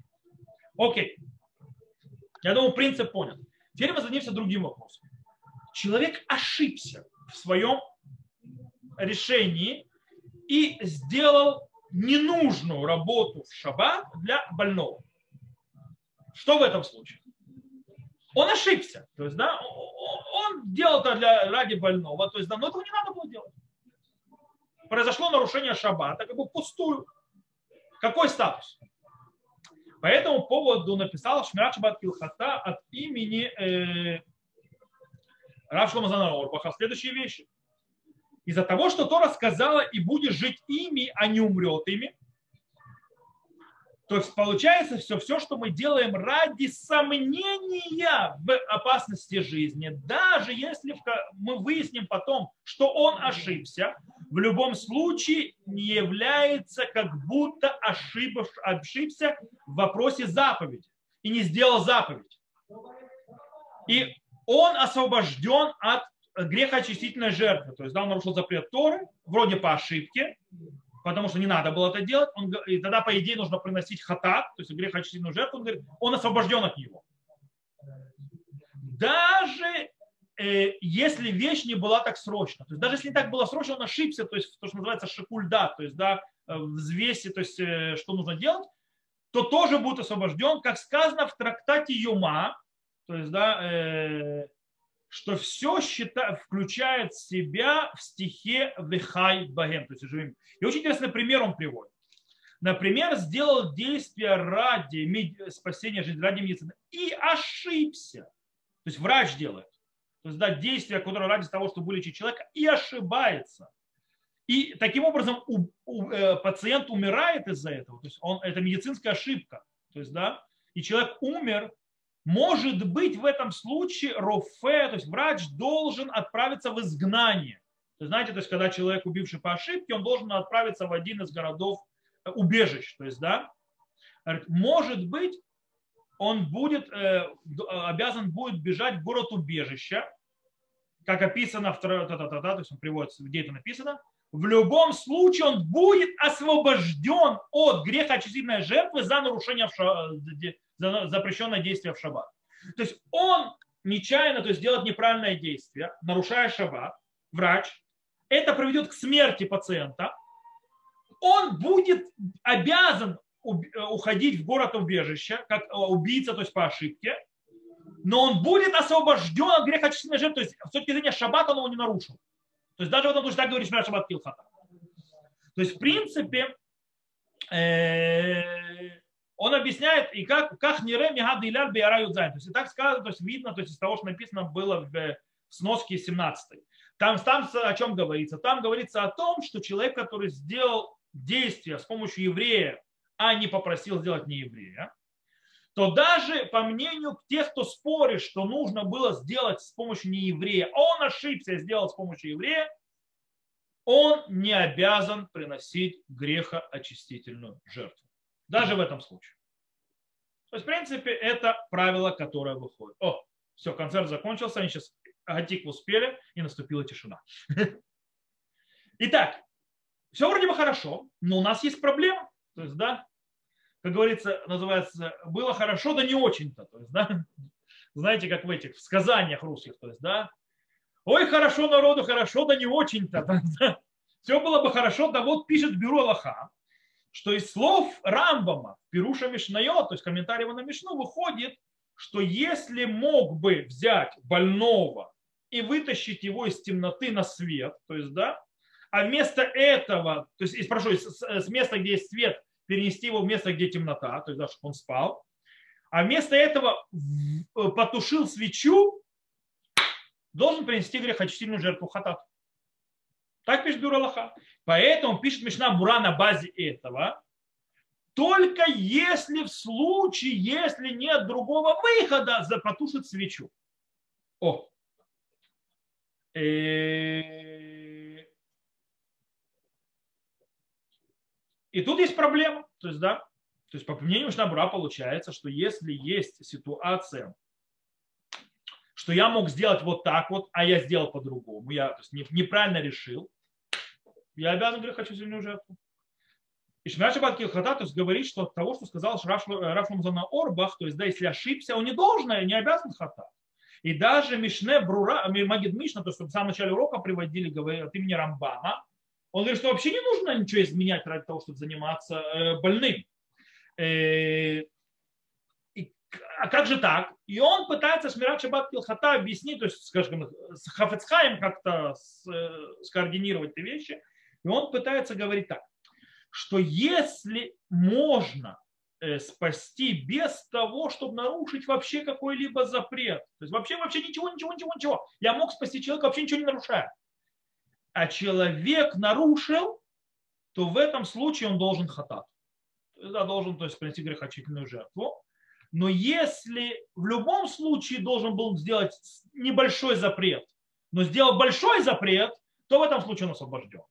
Окей. Я думаю, принцип понят. Теперь мы зададимся другим вопросом. Человек ошибся в своем решении и сделал ненужную работу в шаббат для больного. Что в этом случае? Он ошибся. То есть, да, он делал это для, ради больного. То есть, да, но этого не надо было делать. Произошло нарушение шаббата, как бы пустую. Какой статус? По этому поводу написал Шмират Шаббат Килхата от имени э, Рав Шломазана Орбаха следующие вещи. Из-за того, что Тора сказала, и будешь жить ими, а не умрет ими, то есть получается все, все, что мы делаем ради сомнения в опасности жизни, даже если мы выясним потом, что он ошибся, в любом случае не является как будто ошиб, ошибся в вопросе заповеди и не сделал заповедь. И он освобожден от грехоочистительной жертвы. То есть да, он нарушил запрет Торы, вроде по ошибке, потому что не надо было это делать. Он, и тогда, по идее, нужно приносить хатат, то есть грехочистительную жертву. Он говорит, он освобожден от него. Даже э, если вещь не была так срочно, то есть даже если не так было срочно, он ошибся, то есть то, что называется шикульда, то есть да, взвесе, то есть э, что нужно делать, то тоже будет освобожден, как сказано в трактате Юма, то есть да, э, что все счита, включает себя в стихе Вехай Багем. То есть живым. И очень интересный пример он приводит. Например, сделал действие ради спасения жизни, ради медицины и ошибся. То есть врач делает. То есть да, действие, которое ради того, чтобы вылечить человека, и ошибается. И таким образом у, у, э, пациент умирает из-за этого. То есть он, это медицинская ошибка. То есть, да, и человек умер может быть, в этом случае рофе, то есть врач должен отправиться в изгнание. Вы знаете, то есть когда человек, убивший по ошибке, он должен отправиться в один из городов э, убежищ. То есть, да, может быть, он будет, э, обязан будет бежать в город убежища, как описано, в, то есть он приводит, где это написано, в любом случае он будет освобожден от греха очистительной жертвы за нарушение запрещенное действие в шаббат. То есть он нечаянно то есть делает неправильное действие, нарушая шаббат, врач, это приведет к смерти пациента, он будет обязан уходить в город убежища, как э, убийца, то есть по ошибке, но он будет освобожден от греха очистительной жертвы, то есть с точки зрения шаббата он его не нарушил. То есть даже в этом случае так говорит Шаббат Килхата. То есть в принципе э, он объясняет, и как, как Нире Мигад Иляр Биара Юдзайн. То есть и так сказано, то есть видно, то есть из того, что написано было в сноске 17. Там, там о чем говорится? Там говорится о том, что человек, который сделал действие с помощью еврея, а не попросил сделать не еврея, то даже по мнению тех, кто спорит, что нужно было сделать с помощью нееврея, он ошибся и сделал с помощью еврея, он не обязан приносить грехоочистительную жертву. Даже в этом случае. То есть, в принципе, это правило, которое выходит. О, все, концерт закончился, они сейчас Гатик успели, и наступила тишина. Итак, все вроде бы хорошо, но у нас есть проблема. То есть, да, как говорится, называется, было хорошо, да не очень-то. То есть, да, знаете, как в этих в сказаниях русских, то есть, да, ой, хорошо народу, хорошо, да не очень-то. Да? Все было бы хорошо, да вот пишет бюро Аллаха, что из слов Рамбама, Пируша Мишнайо, то есть комментарий на Мишну, выходит, что если мог бы взять больного и вытащить его из темноты на свет, то есть, да, а вместо этого, то есть, прошу, с, места, где есть свет, перенести его в место, где темнота, то есть, да, чтобы он спал, а вместо этого потушил свечу, должен принести грехочистительную жертву хатат. Так пишет Бюро Аллаха. Поэтому пишет Мишна Бура на базе этого, только если в случае, если нет другого выхода, потушит свечу. О. Э, и тут есть проблема. То есть, да, То есть, по мнению Шнабра получается, что если есть ситуация, что я мог сделать вот так вот, а я сделал по-другому, я то есть, неправильно решил, я обязан грехочувственную жертву. И Шмир Шаббат Килхата, то есть говорит, что от того, что сказал Рафламзана Орбах, то есть, да, если ошибся, он не должен, не обязан хата. И даже Мишне Брура, Магид Мишна, то, что в самом начале урока приводили, говорят, от имени Рамбама, он говорит, что вообще не нужно ничего изменять ради того, чтобы заниматься э, больным. Э, а как же так? И он пытается Шмират Шаббат Килхата объяснить, то есть, скажем, с Хафецхаем как-то э, скоординировать эти вещи. И он пытается говорить так, что если можно спасти без того, чтобы нарушить вообще какой-либо запрет. То есть вообще, вообще ничего, ничего, ничего, ничего. Я мог спасти человека вообще ничего не нарушая а человек нарушил, то в этом случае он должен хатат. Да, должен то есть, принести грехочительную жертву. Но если в любом случае должен был сделать небольшой запрет, но сделал большой запрет, то в этом случае он освобожден.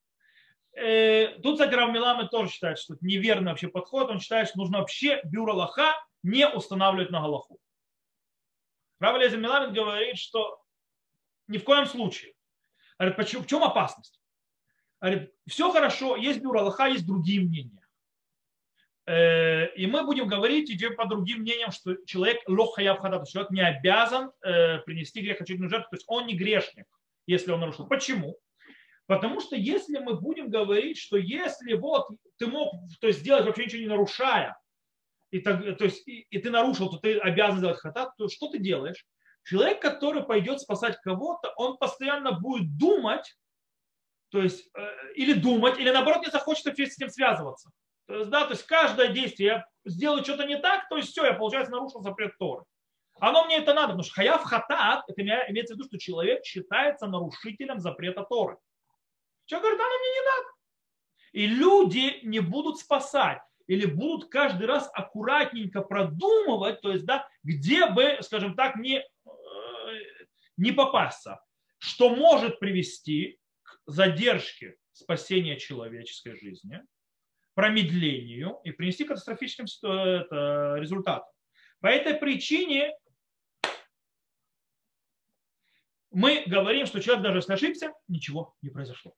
Э, тут, кстати, Равмиламе тоже считает, что это неверный вообще подход. Он считает, что нужно вообще бюро лоха не устанавливать на Галаху. Рав Лезер Миламин говорит, что ни в коем случае Говорит, почему, в чем опасность? Говорит, все хорошо, есть бюро Аллаха, есть другие мнения. Э, и мы будем говорить, идем по другим мнениям, что человек лохая вхада, человек не обязан э, принести грех очередную жертву, то есть он не грешник, если он нарушил. Почему? Потому что если мы будем говорить, что если вот ты мог то есть, сделать вообще ничего не нарушая, и, так, то есть, и, и ты нарушил, то ты обязан сделать хатат, то что ты делаешь? Человек, который пойдет спасать кого-то, он постоянно будет думать, то есть, э, или думать, или наоборот не захочет с этим связываться. То есть, да, то есть каждое действие, я сделаю что-то не так, то есть все, я, получается, нарушил запрет Торы. Оно мне это надо, потому что хаяв хатат, это имеется в виду, что человек считается нарушителем запрета Торы. Человек говорит, оно мне не надо. И люди не будут спасать или будут каждый раз аккуратненько продумывать, то есть, да, где бы, скажем так, не не попасться, что может привести к задержке спасения человеческой жизни, промедлению и принести катастрофическим результатам. По этой причине мы говорим, что человек даже если ошибся, ничего не произошло.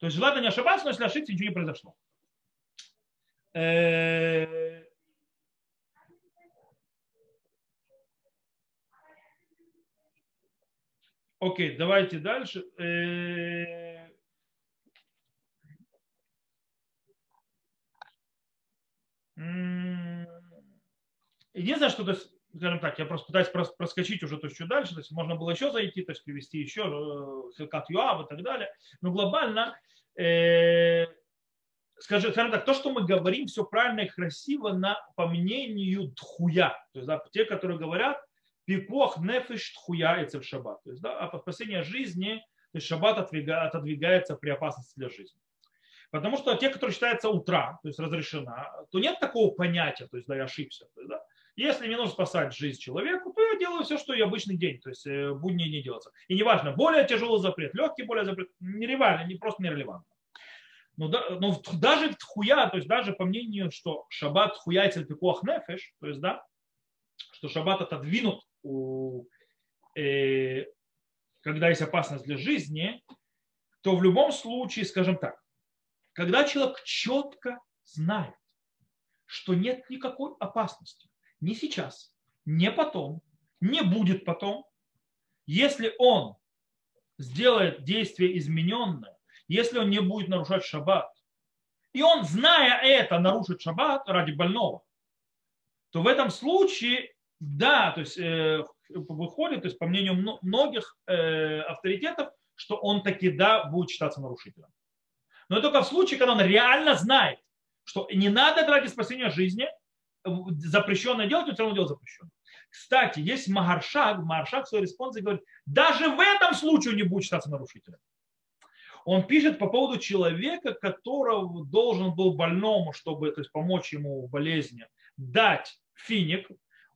То есть желательно не ошибаться, но если ошибся, ничего не произошло. Э, Окей, давайте дальше. Э, единственное, что, то есть, скажем так, я просто пытаюсь проскочить уже то есть, чуть дальше, то есть можно было еще зайти, то есть привести еще Хилкат э, Юав и так далее. Но глобально, э, скажем, скажем так, то, что мы говорим, все правильно и красиво на, по мнению Дхуя. То есть да, те, которые говорят, Пикох нефиш тхуяется в шаббат. То есть, да, а спасение жизни, то есть шаббат отодвигается при опасности для жизни. Потому что те, которые считаются утра, то есть разрешена, то нет такого понятия, то есть да, я ошибся. То есть, да, если мне нужно спасать жизнь человеку, то я делаю все, что и обычный день, то есть э, будни не делается. И неважно, более тяжелый запрет, легкий более запрет, нерелевантно, не просто нерелевантно. Но, да, но даже в хуя, то есть даже по мнению, что шаббат хуяйцель пикуах нефеш, то есть да, что шаббат отодвинут у, э, когда есть опасность для жизни, то в любом случае, скажем так, когда человек четко знает, что нет никакой опасности, ни сейчас, не потом, не будет потом, если он сделает действие измененное, если он не будет нарушать шаббат, и он, зная это, нарушит шаббат ради больного, то в этом случае да, то есть э, выходит, то есть по мнению многих э, авторитетов, что он таки да будет считаться нарушителем. Но только в случае, когда он реально знает, что не надо ради спасения жизни запрещенное делать, он все равно делать запрещенное. Кстати, есть Магаршак, Магаршак в своей респонсе говорит, даже в этом случае не будет считаться нарушителем. Он пишет по поводу человека, которого должен был больному, чтобы то есть, помочь ему в болезни, дать финик,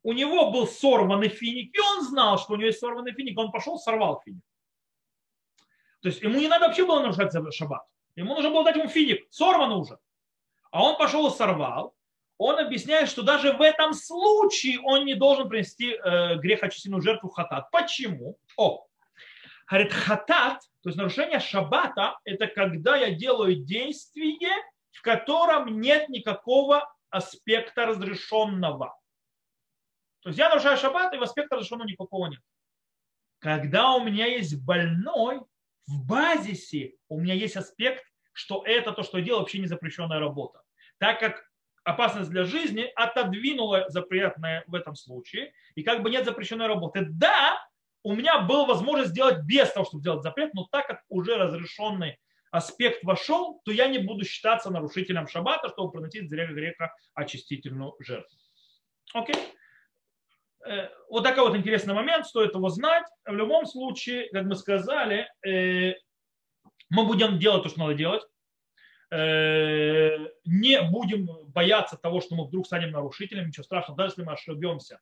у него был сорванный финик, и он знал, что у него есть сорванный финик, он пошел, сорвал финик. То есть ему не надо вообще было нарушать шаббат. Ему нужно было дать ему финик, сорванный уже. А он пошел и сорвал. Он объясняет, что даже в этом случае он не должен принести э, грехочистительную жертву хатат. Почему? О, говорит, хатат, то есть нарушение шаббата, это когда я делаю действие, в котором нет никакого аспекта разрешенного. То есть я нарушаю шаббат, и в аспекта разрешенного никакого нет. Когда у меня есть больной, в базисе у меня есть аспект, что это то, что я делаю, вообще не запрещенная работа. Так как опасность для жизни отодвинула запретное в этом случае, и как бы нет запрещенной работы. Да, у меня была возможность сделать без того, чтобы сделать запрет, но так как уже разрешенный аспект вошел, то я не буду считаться нарушителем шаббата, чтобы приносить зря греха очистительную жертву. Окей? Э, вот такой вот интересный момент, стоит его знать. В любом случае, как мы сказали, э, мы будем делать то, что надо делать. Э, не будем бояться того, что мы вдруг станем нарушителем, ничего страшного, даже если мы ошибемся,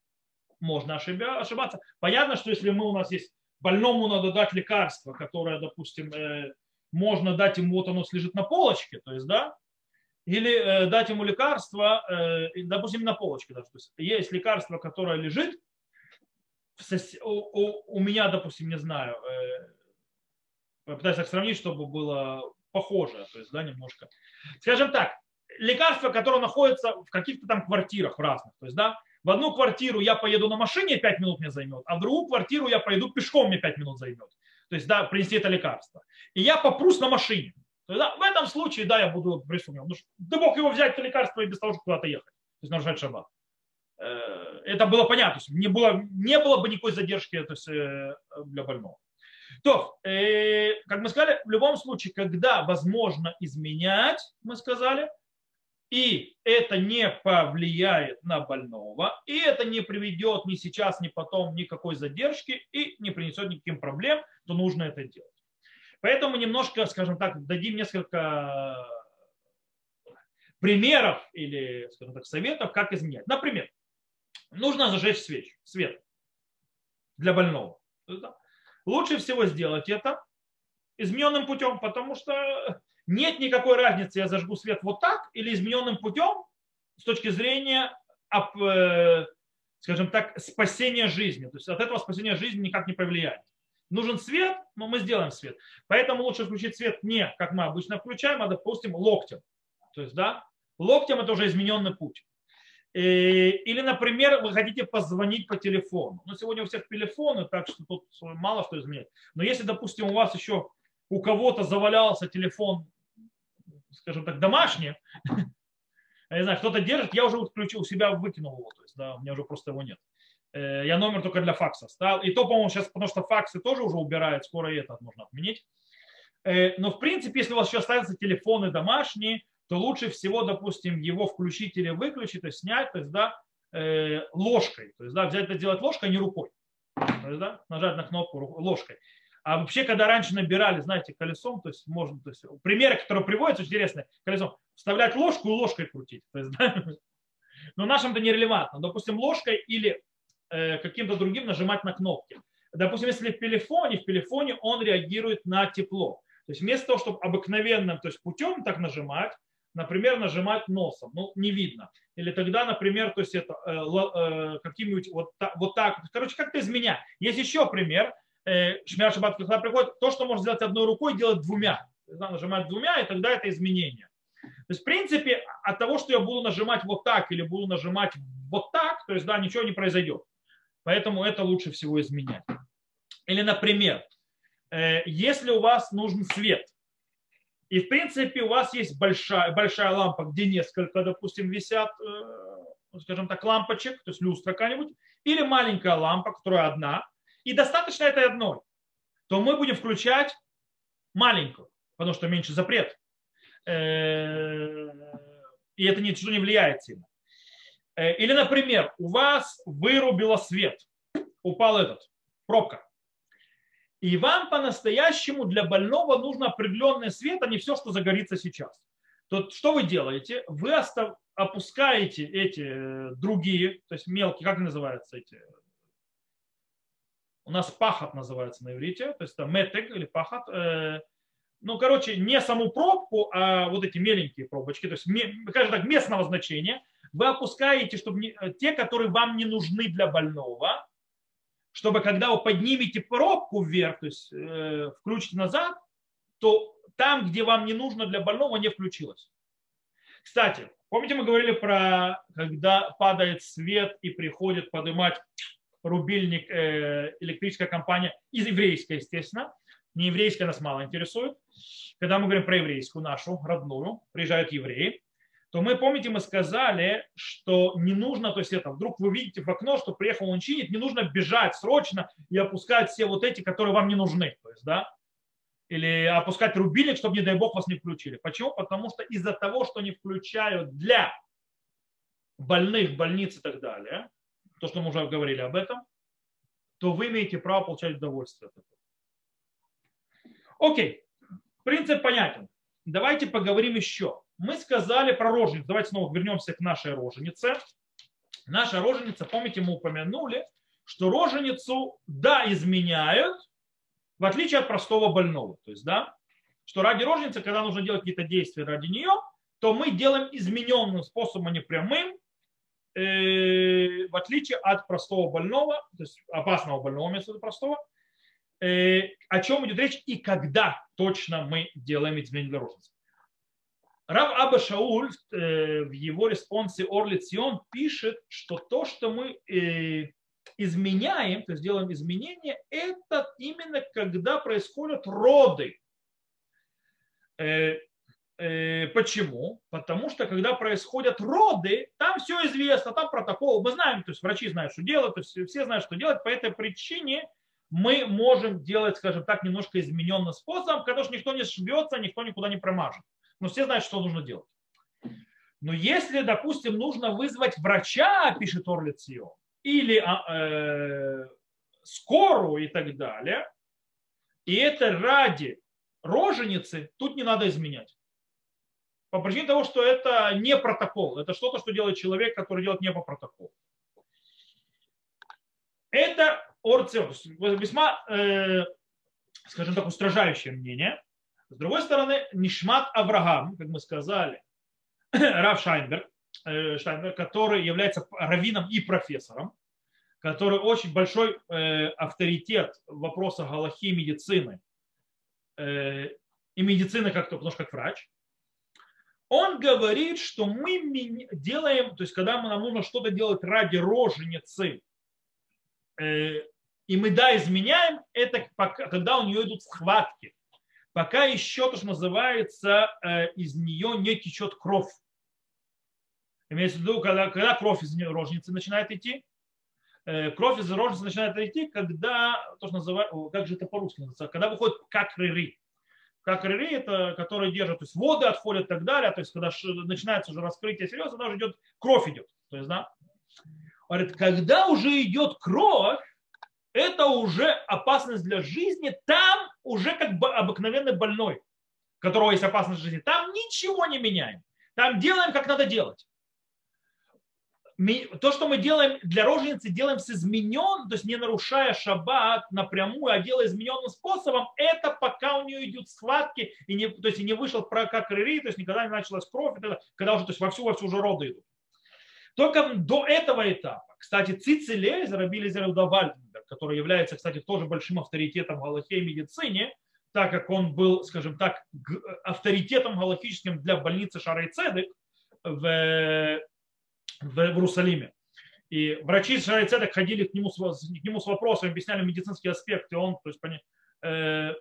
можно ошибаться. Понятно, что если мы у нас есть больному надо дать лекарство, которое, допустим, можно дать ему, вот оно лежит на полочке, то есть, да, или э, дать ему лекарство, э, допустим, на полочке. Да, то есть, есть лекарство, которое лежит, у, меня, допустим, не знаю, э, попытаюсь так сравнить, чтобы было похоже, то есть, да, немножко. Скажем так, лекарство, которое находится в каких-то там квартирах разных, то есть, да, в одну квартиру я поеду на машине, 5 минут мне займет, а в другую квартиру я поеду пешком, мне 5 минут займет то есть да, принести это лекарство. И я попрусь на машине. То есть, да, в этом случае, да, я буду присутствовать. Потому что ты мог его взять, это лекарство, и без того, чтобы куда-то ехать. То есть нарушать шаббат. Э, это было понятно. То есть, не, было, не было бы никакой задержки то есть, э, для больного. То, э, как мы сказали, в любом случае, когда возможно изменять, мы сказали, и это не повлияет на больного, и это не приведет ни сейчас, ни потом никакой задержки и не принесет никаким проблем, то нужно это делать. Поэтому немножко, скажем так, дадим несколько примеров или, скажем так, советов, как изменять. Например, нужно зажечь свеч, свет для больного. Лучше всего сделать это измененным путем, потому что нет никакой разницы, я зажгу свет вот так или измененным путем с точки зрения, э, скажем так, спасения жизни. То есть от этого спасения жизни никак не повлияет. Нужен свет, но мы сделаем свет. Поэтому лучше включить свет не, как мы обычно включаем, а, допустим, локтем. То есть, да, локтем это уже измененный путь. Э, или, например, вы хотите позвонить по телефону. Ну, сегодня у всех телефоны, так что тут мало что изменять. Но если, допустим, у вас еще у кого-то завалялся телефон, скажем так, домашний, я не знаю, кто-то держит, я уже включил у себя, выкинул его, то есть, да, у меня уже просто его нет. Э, я номер только для факса ставил. И то, по-моему, сейчас, потому что факсы тоже уже убирают, скоро и этот можно отменить. Э, но, в принципе, если у вас еще остаются телефоны домашние, то лучше всего, допустим, его включить или выключить, то есть снять, то есть, да, э, ложкой. То есть, да, взять это делать ложкой, а не рукой. То есть, да, нажать на кнопку ложкой. А вообще, когда раньше набирали, знаете, колесом, то есть можно, то есть примеры, которые приводятся, очень интересные, колесом, вставлять ложку и ложкой крутить. То есть, да? Но нашим это нерелевантно. Допустим, ложкой или э, каким-то другим нажимать на кнопки. Допустим, если в телефоне, в телефоне он реагирует на тепло. То есть вместо того, чтобы обыкновенным то есть путем так нажимать, например, нажимать носом, ну, не видно. Или тогда, например, то есть это э, э, каким-нибудь вот, так, вот так. Короче, как-то изменять. Есть еще пример. Э, Шмир Шаббат, когда приходит, то, что можно сделать одной рукой, делать двумя. Нажимать двумя, и тогда это изменение. То есть, в принципе, от того, что я буду нажимать вот так или буду нажимать вот так, то есть, да, ничего не произойдет. Поэтому это лучше всего изменять. Или, например, э, если у вас нужен свет, и, в принципе, у вас есть большая, большая лампа, где несколько, допустим, висят, э, скажем так, лампочек, то есть люстра какая-нибудь, или маленькая лампа, которая одна, и достаточно этой одной, то мы будем включать маленькую, потому что меньше запрет. Э, и это ничего не влияет сильно. Э, или, например, у вас вырубило свет, упал этот, пробка. И вам по-настоящему для больного нужно определенный свет, а не все, что загорится сейчас. То что вы делаете? Вы опускаете эти э, другие, то есть мелкие, как называются эти у нас пахот называется на иврите, то есть это метег или пахот. Э, ну, короче, не саму пробку, а вот эти меленькие пробочки, то есть, скажем так, местного значения, вы опускаете чтобы не, те, которые вам не нужны для больного, чтобы когда вы поднимете пробку вверх, то есть э, включите назад, то там, где вам не нужно для больного, не включилось. Кстати, помните, мы говорили про, когда падает свет и приходит поднимать рубильник э, электрическая компания, из еврейская, естественно, не еврейская нас мало интересует. Когда мы говорим про еврейскую нашу, родную, приезжают евреи, то мы, помните, мы сказали, что не нужно, то есть это, вдруг вы видите в окно, что приехал он чинит, не нужно бежать срочно и опускать все вот эти, которые вам не нужны. То есть, да, или опускать рубильник, чтобы, не дай бог, вас не включили. Почему? Потому что из-за того, что не включают для больных, больниц и так далее, то, что мы уже говорили об этом, то вы имеете право получать удовольствие от этого. Окей, принцип понятен. Давайте поговорим еще. Мы сказали про роженицу. Давайте снова вернемся к нашей роженице. Наша роженица, помните, мы упомянули, что роженицу, да, изменяют, в отличие от простого больного. То есть, да, что ради роженицы, когда нужно делать какие-то действия ради нее, то мы делаем измененным способом, а не прямым, э, в отличие от простого больного, то есть опасного больного вместо простого, э, о чем идет речь и когда точно мы делаем изменения для роженицы. Рав Аба Шауль э, в его респонсе Орли Цион пишет, что то, что мы э, изменяем, то есть делаем изменения, это именно когда происходят роды. Э, почему? Потому что когда происходят роды, там все известно, там протокол, мы знаем, то есть врачи знают, что делать, то есть все знают, что делать, по этой причине мы можем делать, скажем так, немножко измененным способом, когда никто не швется, никто никуда не промажет. Но все знают, что нужно делать. Но если, допустим, нужно вызвать врача, пишет Орлицио, или а, э, скорую и так далее, и это ради роженицы, тут не надо изменять. По причине того, что это не протокол, это что-то, что делает человек, который делает не по протоколу. Это орциос, весьма, э, скажем так, устражающее мнение. С другой стороны, Нишмат Авраам, как мы сказали, Рав Шайнберг, Э, Штайнберг, который является раввином и профессором, который очень большой э, авторитет в вопросах галахи и медицины, э, и медицины как-то, потому что как врач, он говорит, что мы делаем, то есть когда нам нужно что-то делать ради роженицы, и мы, да, изменяем, это когда у нее идут схватки. Пока еще, то, что называется, из нее не течет кровь. Имеется в виду, когда, когда кровь из рожницы начинает идти, э, кровь из рожницы начинает идти, когда, то, что называют, как же это по-русски называется, когда выходит как рыри. Как рыри, это которые держат, то есть воды отходят и так далее, то есть когда начинается уже раскрытие серьезно, даже идет, кровь идет. То есть, да, Говорит, когда уже идет кровь, это уже опасность для жизни, там уже как бы обыкновенный больной, у которого есть опасность жизни, там ничего не меняем. Там делаем, как надо делать то, что мы делаем для роженицы, делаем с измененным, то есть не нарушая шаббат напрямую, а делая измененным способом, это пока у нее идут схватки, и не, то есть и не вышел про как рыри, то есть никогда не началась кровь, когда уже то есть вовсю, вовсю уже роды идут. Только до этого этапа, кстати, Цицилей, Зарабили Зерудавальденберг, который является, кстати, тоже большим авторитетом в Галахе и медицине, так как он был, скажем так, авторитетом галактическим для больницы Шара Цедек в в Иерусалиме. И врачи из Шара Цедек ходили к нему, с, к нему с вопросом, объясняли медицинские аспекты, он то есть, э,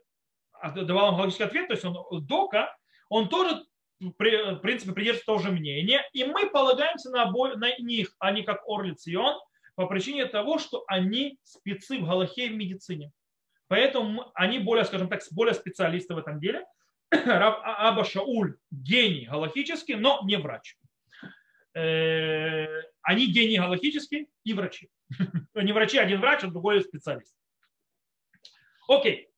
давал им логический ответ, то есть он Дока, он тоже в принципе придерживается того же мнения, и мы полагаемся на, обо... на них, а не как Орлиц и он, по причине того, что они спецы в Галахе и в медицине. Поэтому они более, скажем так, более специалисты в этом деле. Раб а-, Аба Шауль гений галактический, но не врач. Э, они гении галактические и врачи. Не врачи, один врач, а другой специалист. Окей.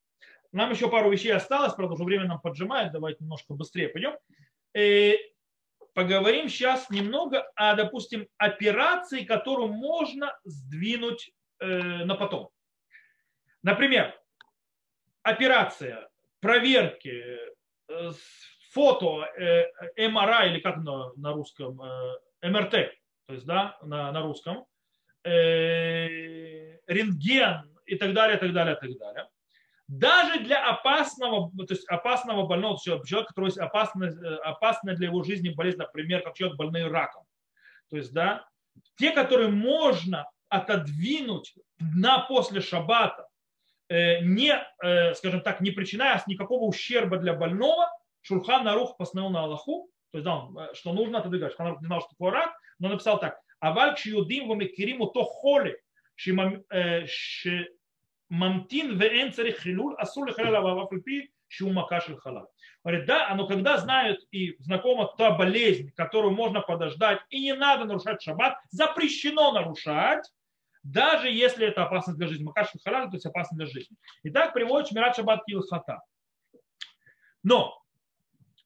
Нам еще пару вещей осталось, правда, уже время нам поджимает. Давайте немножко быстрее пойдем. Э, поговорим сейчас немного о, допустим, операции, которую можно сдвинуть э, на потом. Например, операция проверки фото МРА или как на, на русском МРТ, то есть, да, на, на русском, э, рентген и так далее, так далее, так далее. Даже для опасного, то есть опасного больного человека, который есть опасный, э, опасная для его жизни болезнь, например, как человек больной раком. То есть, да, те, которые можно отодвинуть на после шаббата, э, не, э, скажем так, не причиняя никакого ущерба для больного, Шурхан Нарух постановил на Аллаху, то есть, да, что нужно отодвигать. Шурхан Нарух не знал, что такое рак, но написал так. Аваль чиюдим вамикириму то холи, мамтин вен царих хилюль, асур лихаляла вафальпи, шумака халал. Говорит, да, но когда знают и знакома та болезнь, которую можно подождать, и не надо нарушать шаббат, запрещено нарушать, даже если это опасно для жизни. Макаш халал, то есть опасно для жизни. И так приводит Шмират Шаббат Килхата. Но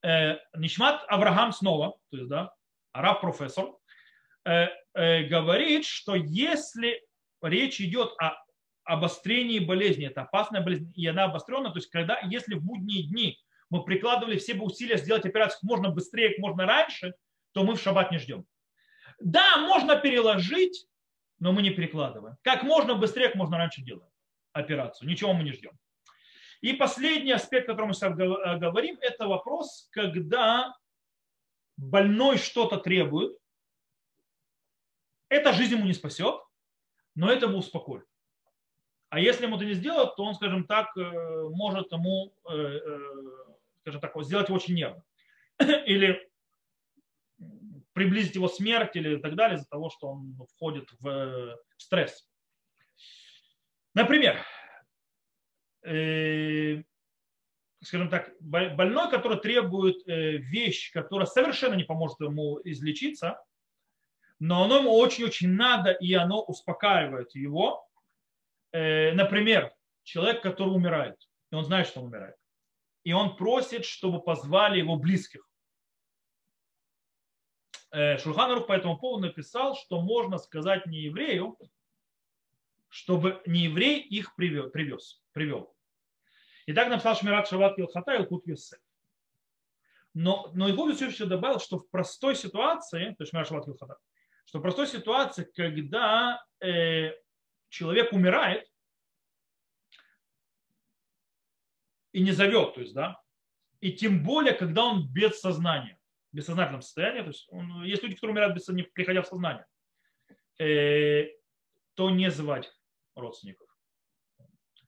э, Нишмат Авраам снова, то есть, да, араб профессор, э, э, говорит, что если речь идет о обострении болезни, это опасная болезнь, и она обостренная, то есть когда, если в будние дни мы прикладывали все бы усилия сделать операцию как можно быстрее, как можно раньше, то мы в шаббат не ждем. Да, можно переложить, но мы не перекладываем. Как можно быстрее, как можно раньше делаем операцию. Ничего мы не ждем. И последний аспект, о котором мы сейчас э, говорим, это вопрос, когда больной что-то требует, эта жизнь ему не спасет, но это его успокоит. А если ему это не сделать, то он, скажем так, э, может ему, э, скажем так, сделать его очень нервно. Или приблизить его смерть или так далее из-за того, что он входит в стресс. Например, э, скажем так, больной, который требует э, вещь, которая совершенно не поможет ему излечиться, но оно ему очень-очень надо, и оно успокаивает его. Э, например, человек, который умирает, и он знает, что он умирает, и он просит, чтобы позвали его близких. Э, Шульханарух по этому поводу написал, что можно сказать не еврею, чтобы не еврей их привел. привез, привел. И так написал Шмират Шават Илхата и Юсеф. Но, но Илкут Юсеф еще добавил, что в простой ситуации, то есть Шмират Шават Илхата, что в простой ситуации, когда э, человек умирает и не зовет, то есть, да, и тем более, когда он без сознания, бессознательном состоянии, то есть он, есть люди, которые умирают, без, не приходя в сознание, э, то не звать родственников.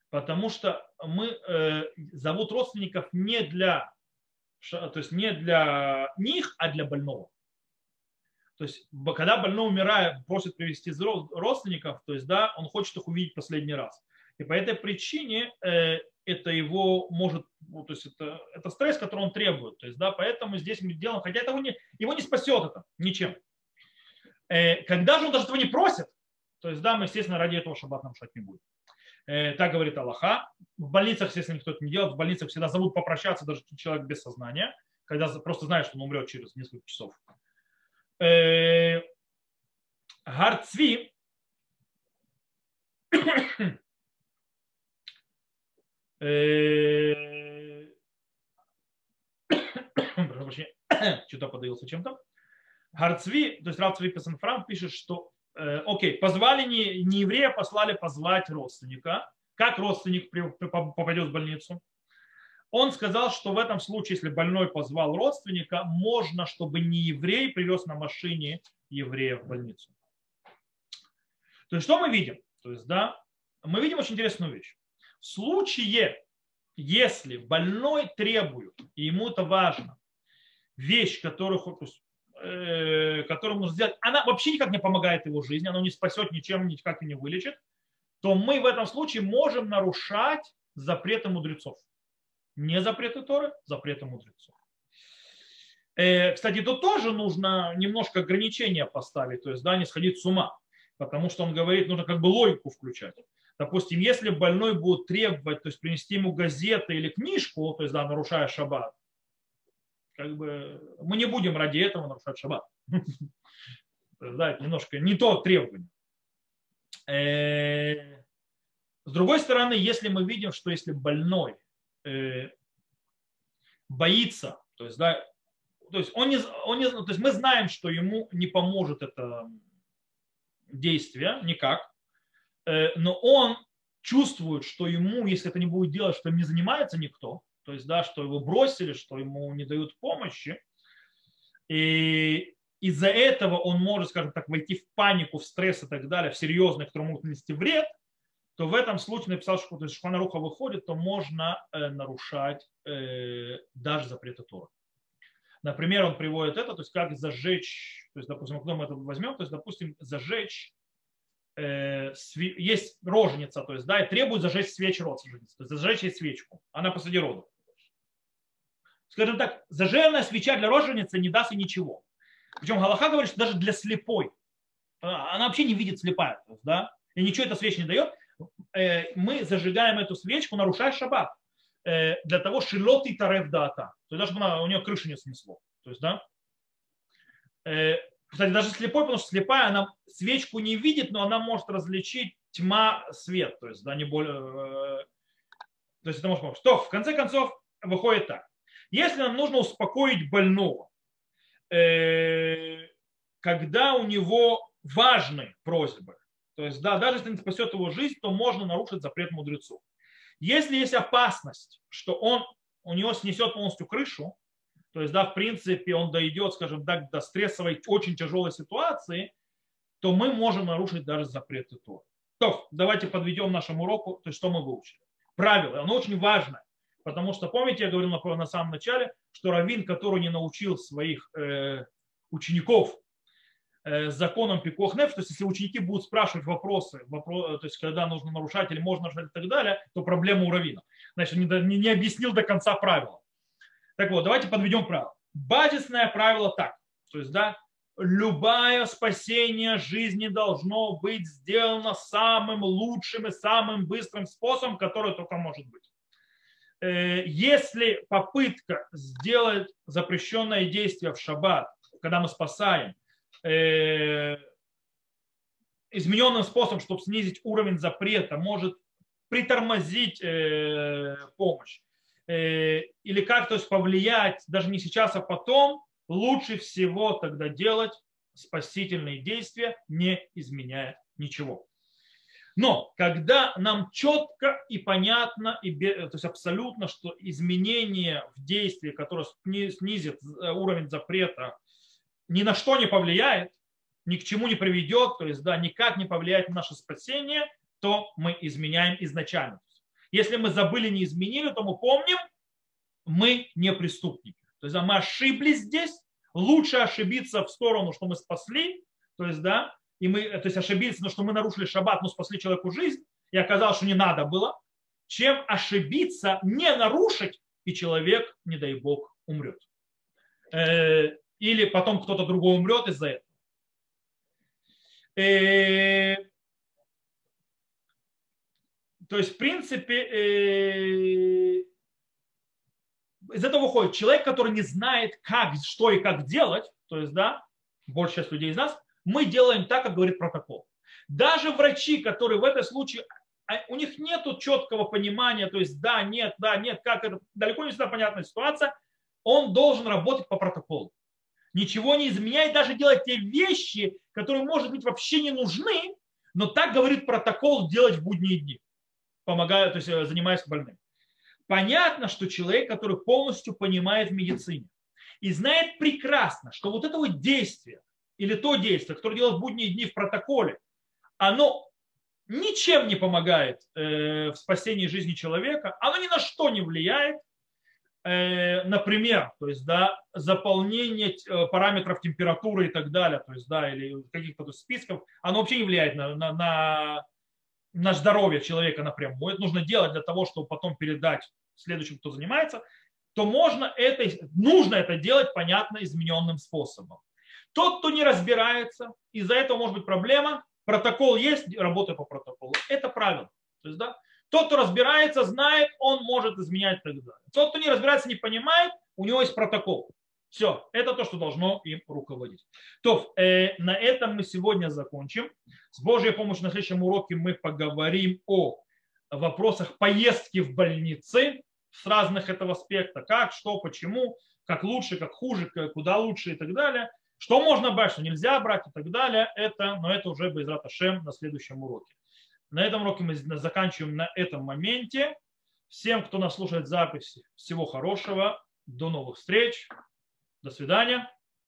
Потому что мы э, зовут родственников не для, то есть не для них, а для больного. То есть, когда больной умирает, просит привести родственников, то есть, да, он хочет их увидеть последний раз. И по этой причине э, это его может, ну, то есть это, это стресс, который он требует. То есть, да, поэтому здесь мы делаем, хотя это его не, его не спасет это ничем. Э, когда же он даже этого не просит, то есть, да, мы, естественно, ради этого шаббат нарушать не будем. Э, так говорит Аллаха. В больницах, естественно, никто это не делает. В больницах всегда зовут попрощаться даже человек без сознания, когда просто знает, что он умрет через несколько часов. Э, Гарцви Э, что-то подавился чем-то. Гарцви, то есть Равцви Песенфрам пишет, что э, окей, позвали не, не еврея, послали позвать родственника. Как родственник попадет в больницу? Он сказал, что в этом случае, если больной позвал родственника, можно, чтобы не еврей привез на машине еврея в больницу. То есть что мы видим? То есть, да, мы видим очень интересную вещь. В случае, если больной требует, и ему это важно, вещь, которую, э, которую нужно сделать, она вообще никак не помогает его жизни, она не спасет ничем, никак и не вылечит, то мы в этом случае можем нарушать запреты мудрецов. Не запреты Торы, запреты мудрецов. Э, кстати, тут тоже нужно немножко ограничения поставить, то есть да, не сходить с ума, потому что он говорит, нужно как бы логику включать. Допустим, если больной будет требовать, то есть принести ему газеты или книжку, то есть, да, нарушая шаббат, как бы мы не будем ради этого нарушать шаббат. Да, это немножко не то требование. Э, с другой стороны, если мы видим, что если больной боится, то есть, да, то есть, он не, он не, то есть мы знаем, что ему не поможет это действия, никак, э, но он чувствует, что ему, если это не будет делать, что им не занимается никто, то есть, да, что его бросили, что ему не дают помощи, и из-за этого он может, скажем так, войти в панику, в стресс и так далее, в серьезный, который могут нанести вред, то в этом случае написал, что то есть Шханаруха выходит, то можно э, нарушать э, даже запреты Тора. Например, он приводит это, то есть как зажечь, то есть, допустим, кто мы это возьмем, то есть, допустим, зажечь, э, есть роженица, то есть, да, и требует зажечь свечу родственницы, то есть зажечь ей свечку, она посреди родов. Скажем так, зажженная свеча для роженицы не даст ей ничего. Причем Галаха говорит, что даже для слепой, она вообще не видит слепая, то есть, да, и ничего эта свеча не дает, мы зажигаем эту свечку, нарушая шаббат. Э, для того, шилот и тарев дата. То есть даже она, у нее крыша не снесло. То есть, да? Э, кстати, даже слепой, потому что слепая, она свечку не видит, но она может различить тьма, свет. То есть, да, не более... Э, то есть это может помочь. Что, в конце концов, выходит так. Если нам нужно успокоить больного, когда у него важные просьбы, то есть, да, даже если не спасет его жизнь, то можно нарушить запрет мудрецов. Если есть опасность, что он, у него снесет полностью крышу, то есть, да, в принципе, он дойдет, скажем так, до стрессовой, очень тяжелой ситуации, то мы можем нарушить даже запреты Торы. То, давайте подведем нашему уроку, то есть, что мы выучили. Правило, оно очень важно, потому что, помните, я говорил на, на самом начале, что раввин, который не научил своих э, учеников Э, законом пикох неф, то есть если ученики будут спрашивать вопросы, вопрос, то есть когда нужно нарушать или можно нарушать и так далее, то проблема у равина. Значит, не, не, не объяснил до конца правила. Так вот, давайте подведем правило. Базисное правило так. То есть, да, любое спасение жизни должно быть сделано самым лучшим и самым быстрым способом, который только может быть. Э, если попытка сделать запрещенное действие в шаббат, когда мы спасаем, Э, измененным способом, чтобы снизить уровень запрета, может притормозить э, помощь э, или как-то повлиять, даже не сейчас, а потом, лучше всего тогда делать спасительные действия, не изменяя ничего. Но когда нам четко и понятно, и, то есть абсолютно, что изменение в действии, которое снизит уровень запрета, ни на что не повлияет, ни к чему не приведет, то есть да, никак не повлияет на наше спасение, то мы изменяем изначально. Если мы забыли, не изменили, то мы помним, мы не преступники. То есть да, мы ошиблись здесь, лучше ошибиться в сторону, что мы спасли, то есть, да, и мы, то есть ошибиться, но что мы нарушили шаббат, но спасли человеку жизнь, и оказалось, что не надо было, чем ошибиться, не нарушить, и человек, не дай бог, умрет. Или потом кто-то другой умрет из-за этого. Э, то есть, в принципе, э, из этого выходит человек, который не знает, как, что и как делать, то есть, да, большая часть людей из нас, мы делаем так, как говорит протокол. Даже врачи, которые в этом случае, а, у них нет четкого понимания, то есть да, нет, да, нет, как это, далеко не всегда понятная ситуация, он должен работать по протоколу ничего не изменяет, даже делать те вещи, которые, может быть, вообще не нужны, но так говорит протокол делать в будние дни, помогая, то есть э, занимаясь больным. Понятно, что человек, который полностью понимает в медицине и знает прекрасно, что вот это вот действие или то действие, которое делает в будние дни в протоколе, оно ничем не помогает э, в спасении жизни человека, оно ни на что не влияет, например, то есть, да, заполнение э, параметров температуры и так далее, то есть, да, или каких-то списков, оно вообще не влияет на, на, на, на здоровье человека напрямую. Это нужно делать для того, чтобы потом передать следующему, кто занимается, то можно это, нужно это делать, понятно, измененным способом. Тот, кто не разбирается, из-за этого может быть проблема, протокол есть, работаю по протоколу. Это правило. То есть, да, тот, кто разбирается, знает, он может изменять далее. Тот, кто не разбирается, не понимает, у него есть протокол. Все, это то, что должно им руководить. То, э, на этом мы сегодня закончим. С Божьей помощью на следующем уроке мы поговорим о вопросах поездки в больницы с разных этого аспекта. Как, что, почему, как лучше, как хуже, куда лучше и так далее. Что можно брать, что нельзя брать и так далее, это, но это уже без Раташем на следующем уроке. На этом уроке мы заканчиваем на этом моменте. Всем, кто нас слушает запись, всего хорошего. До новых встреч. До свидания.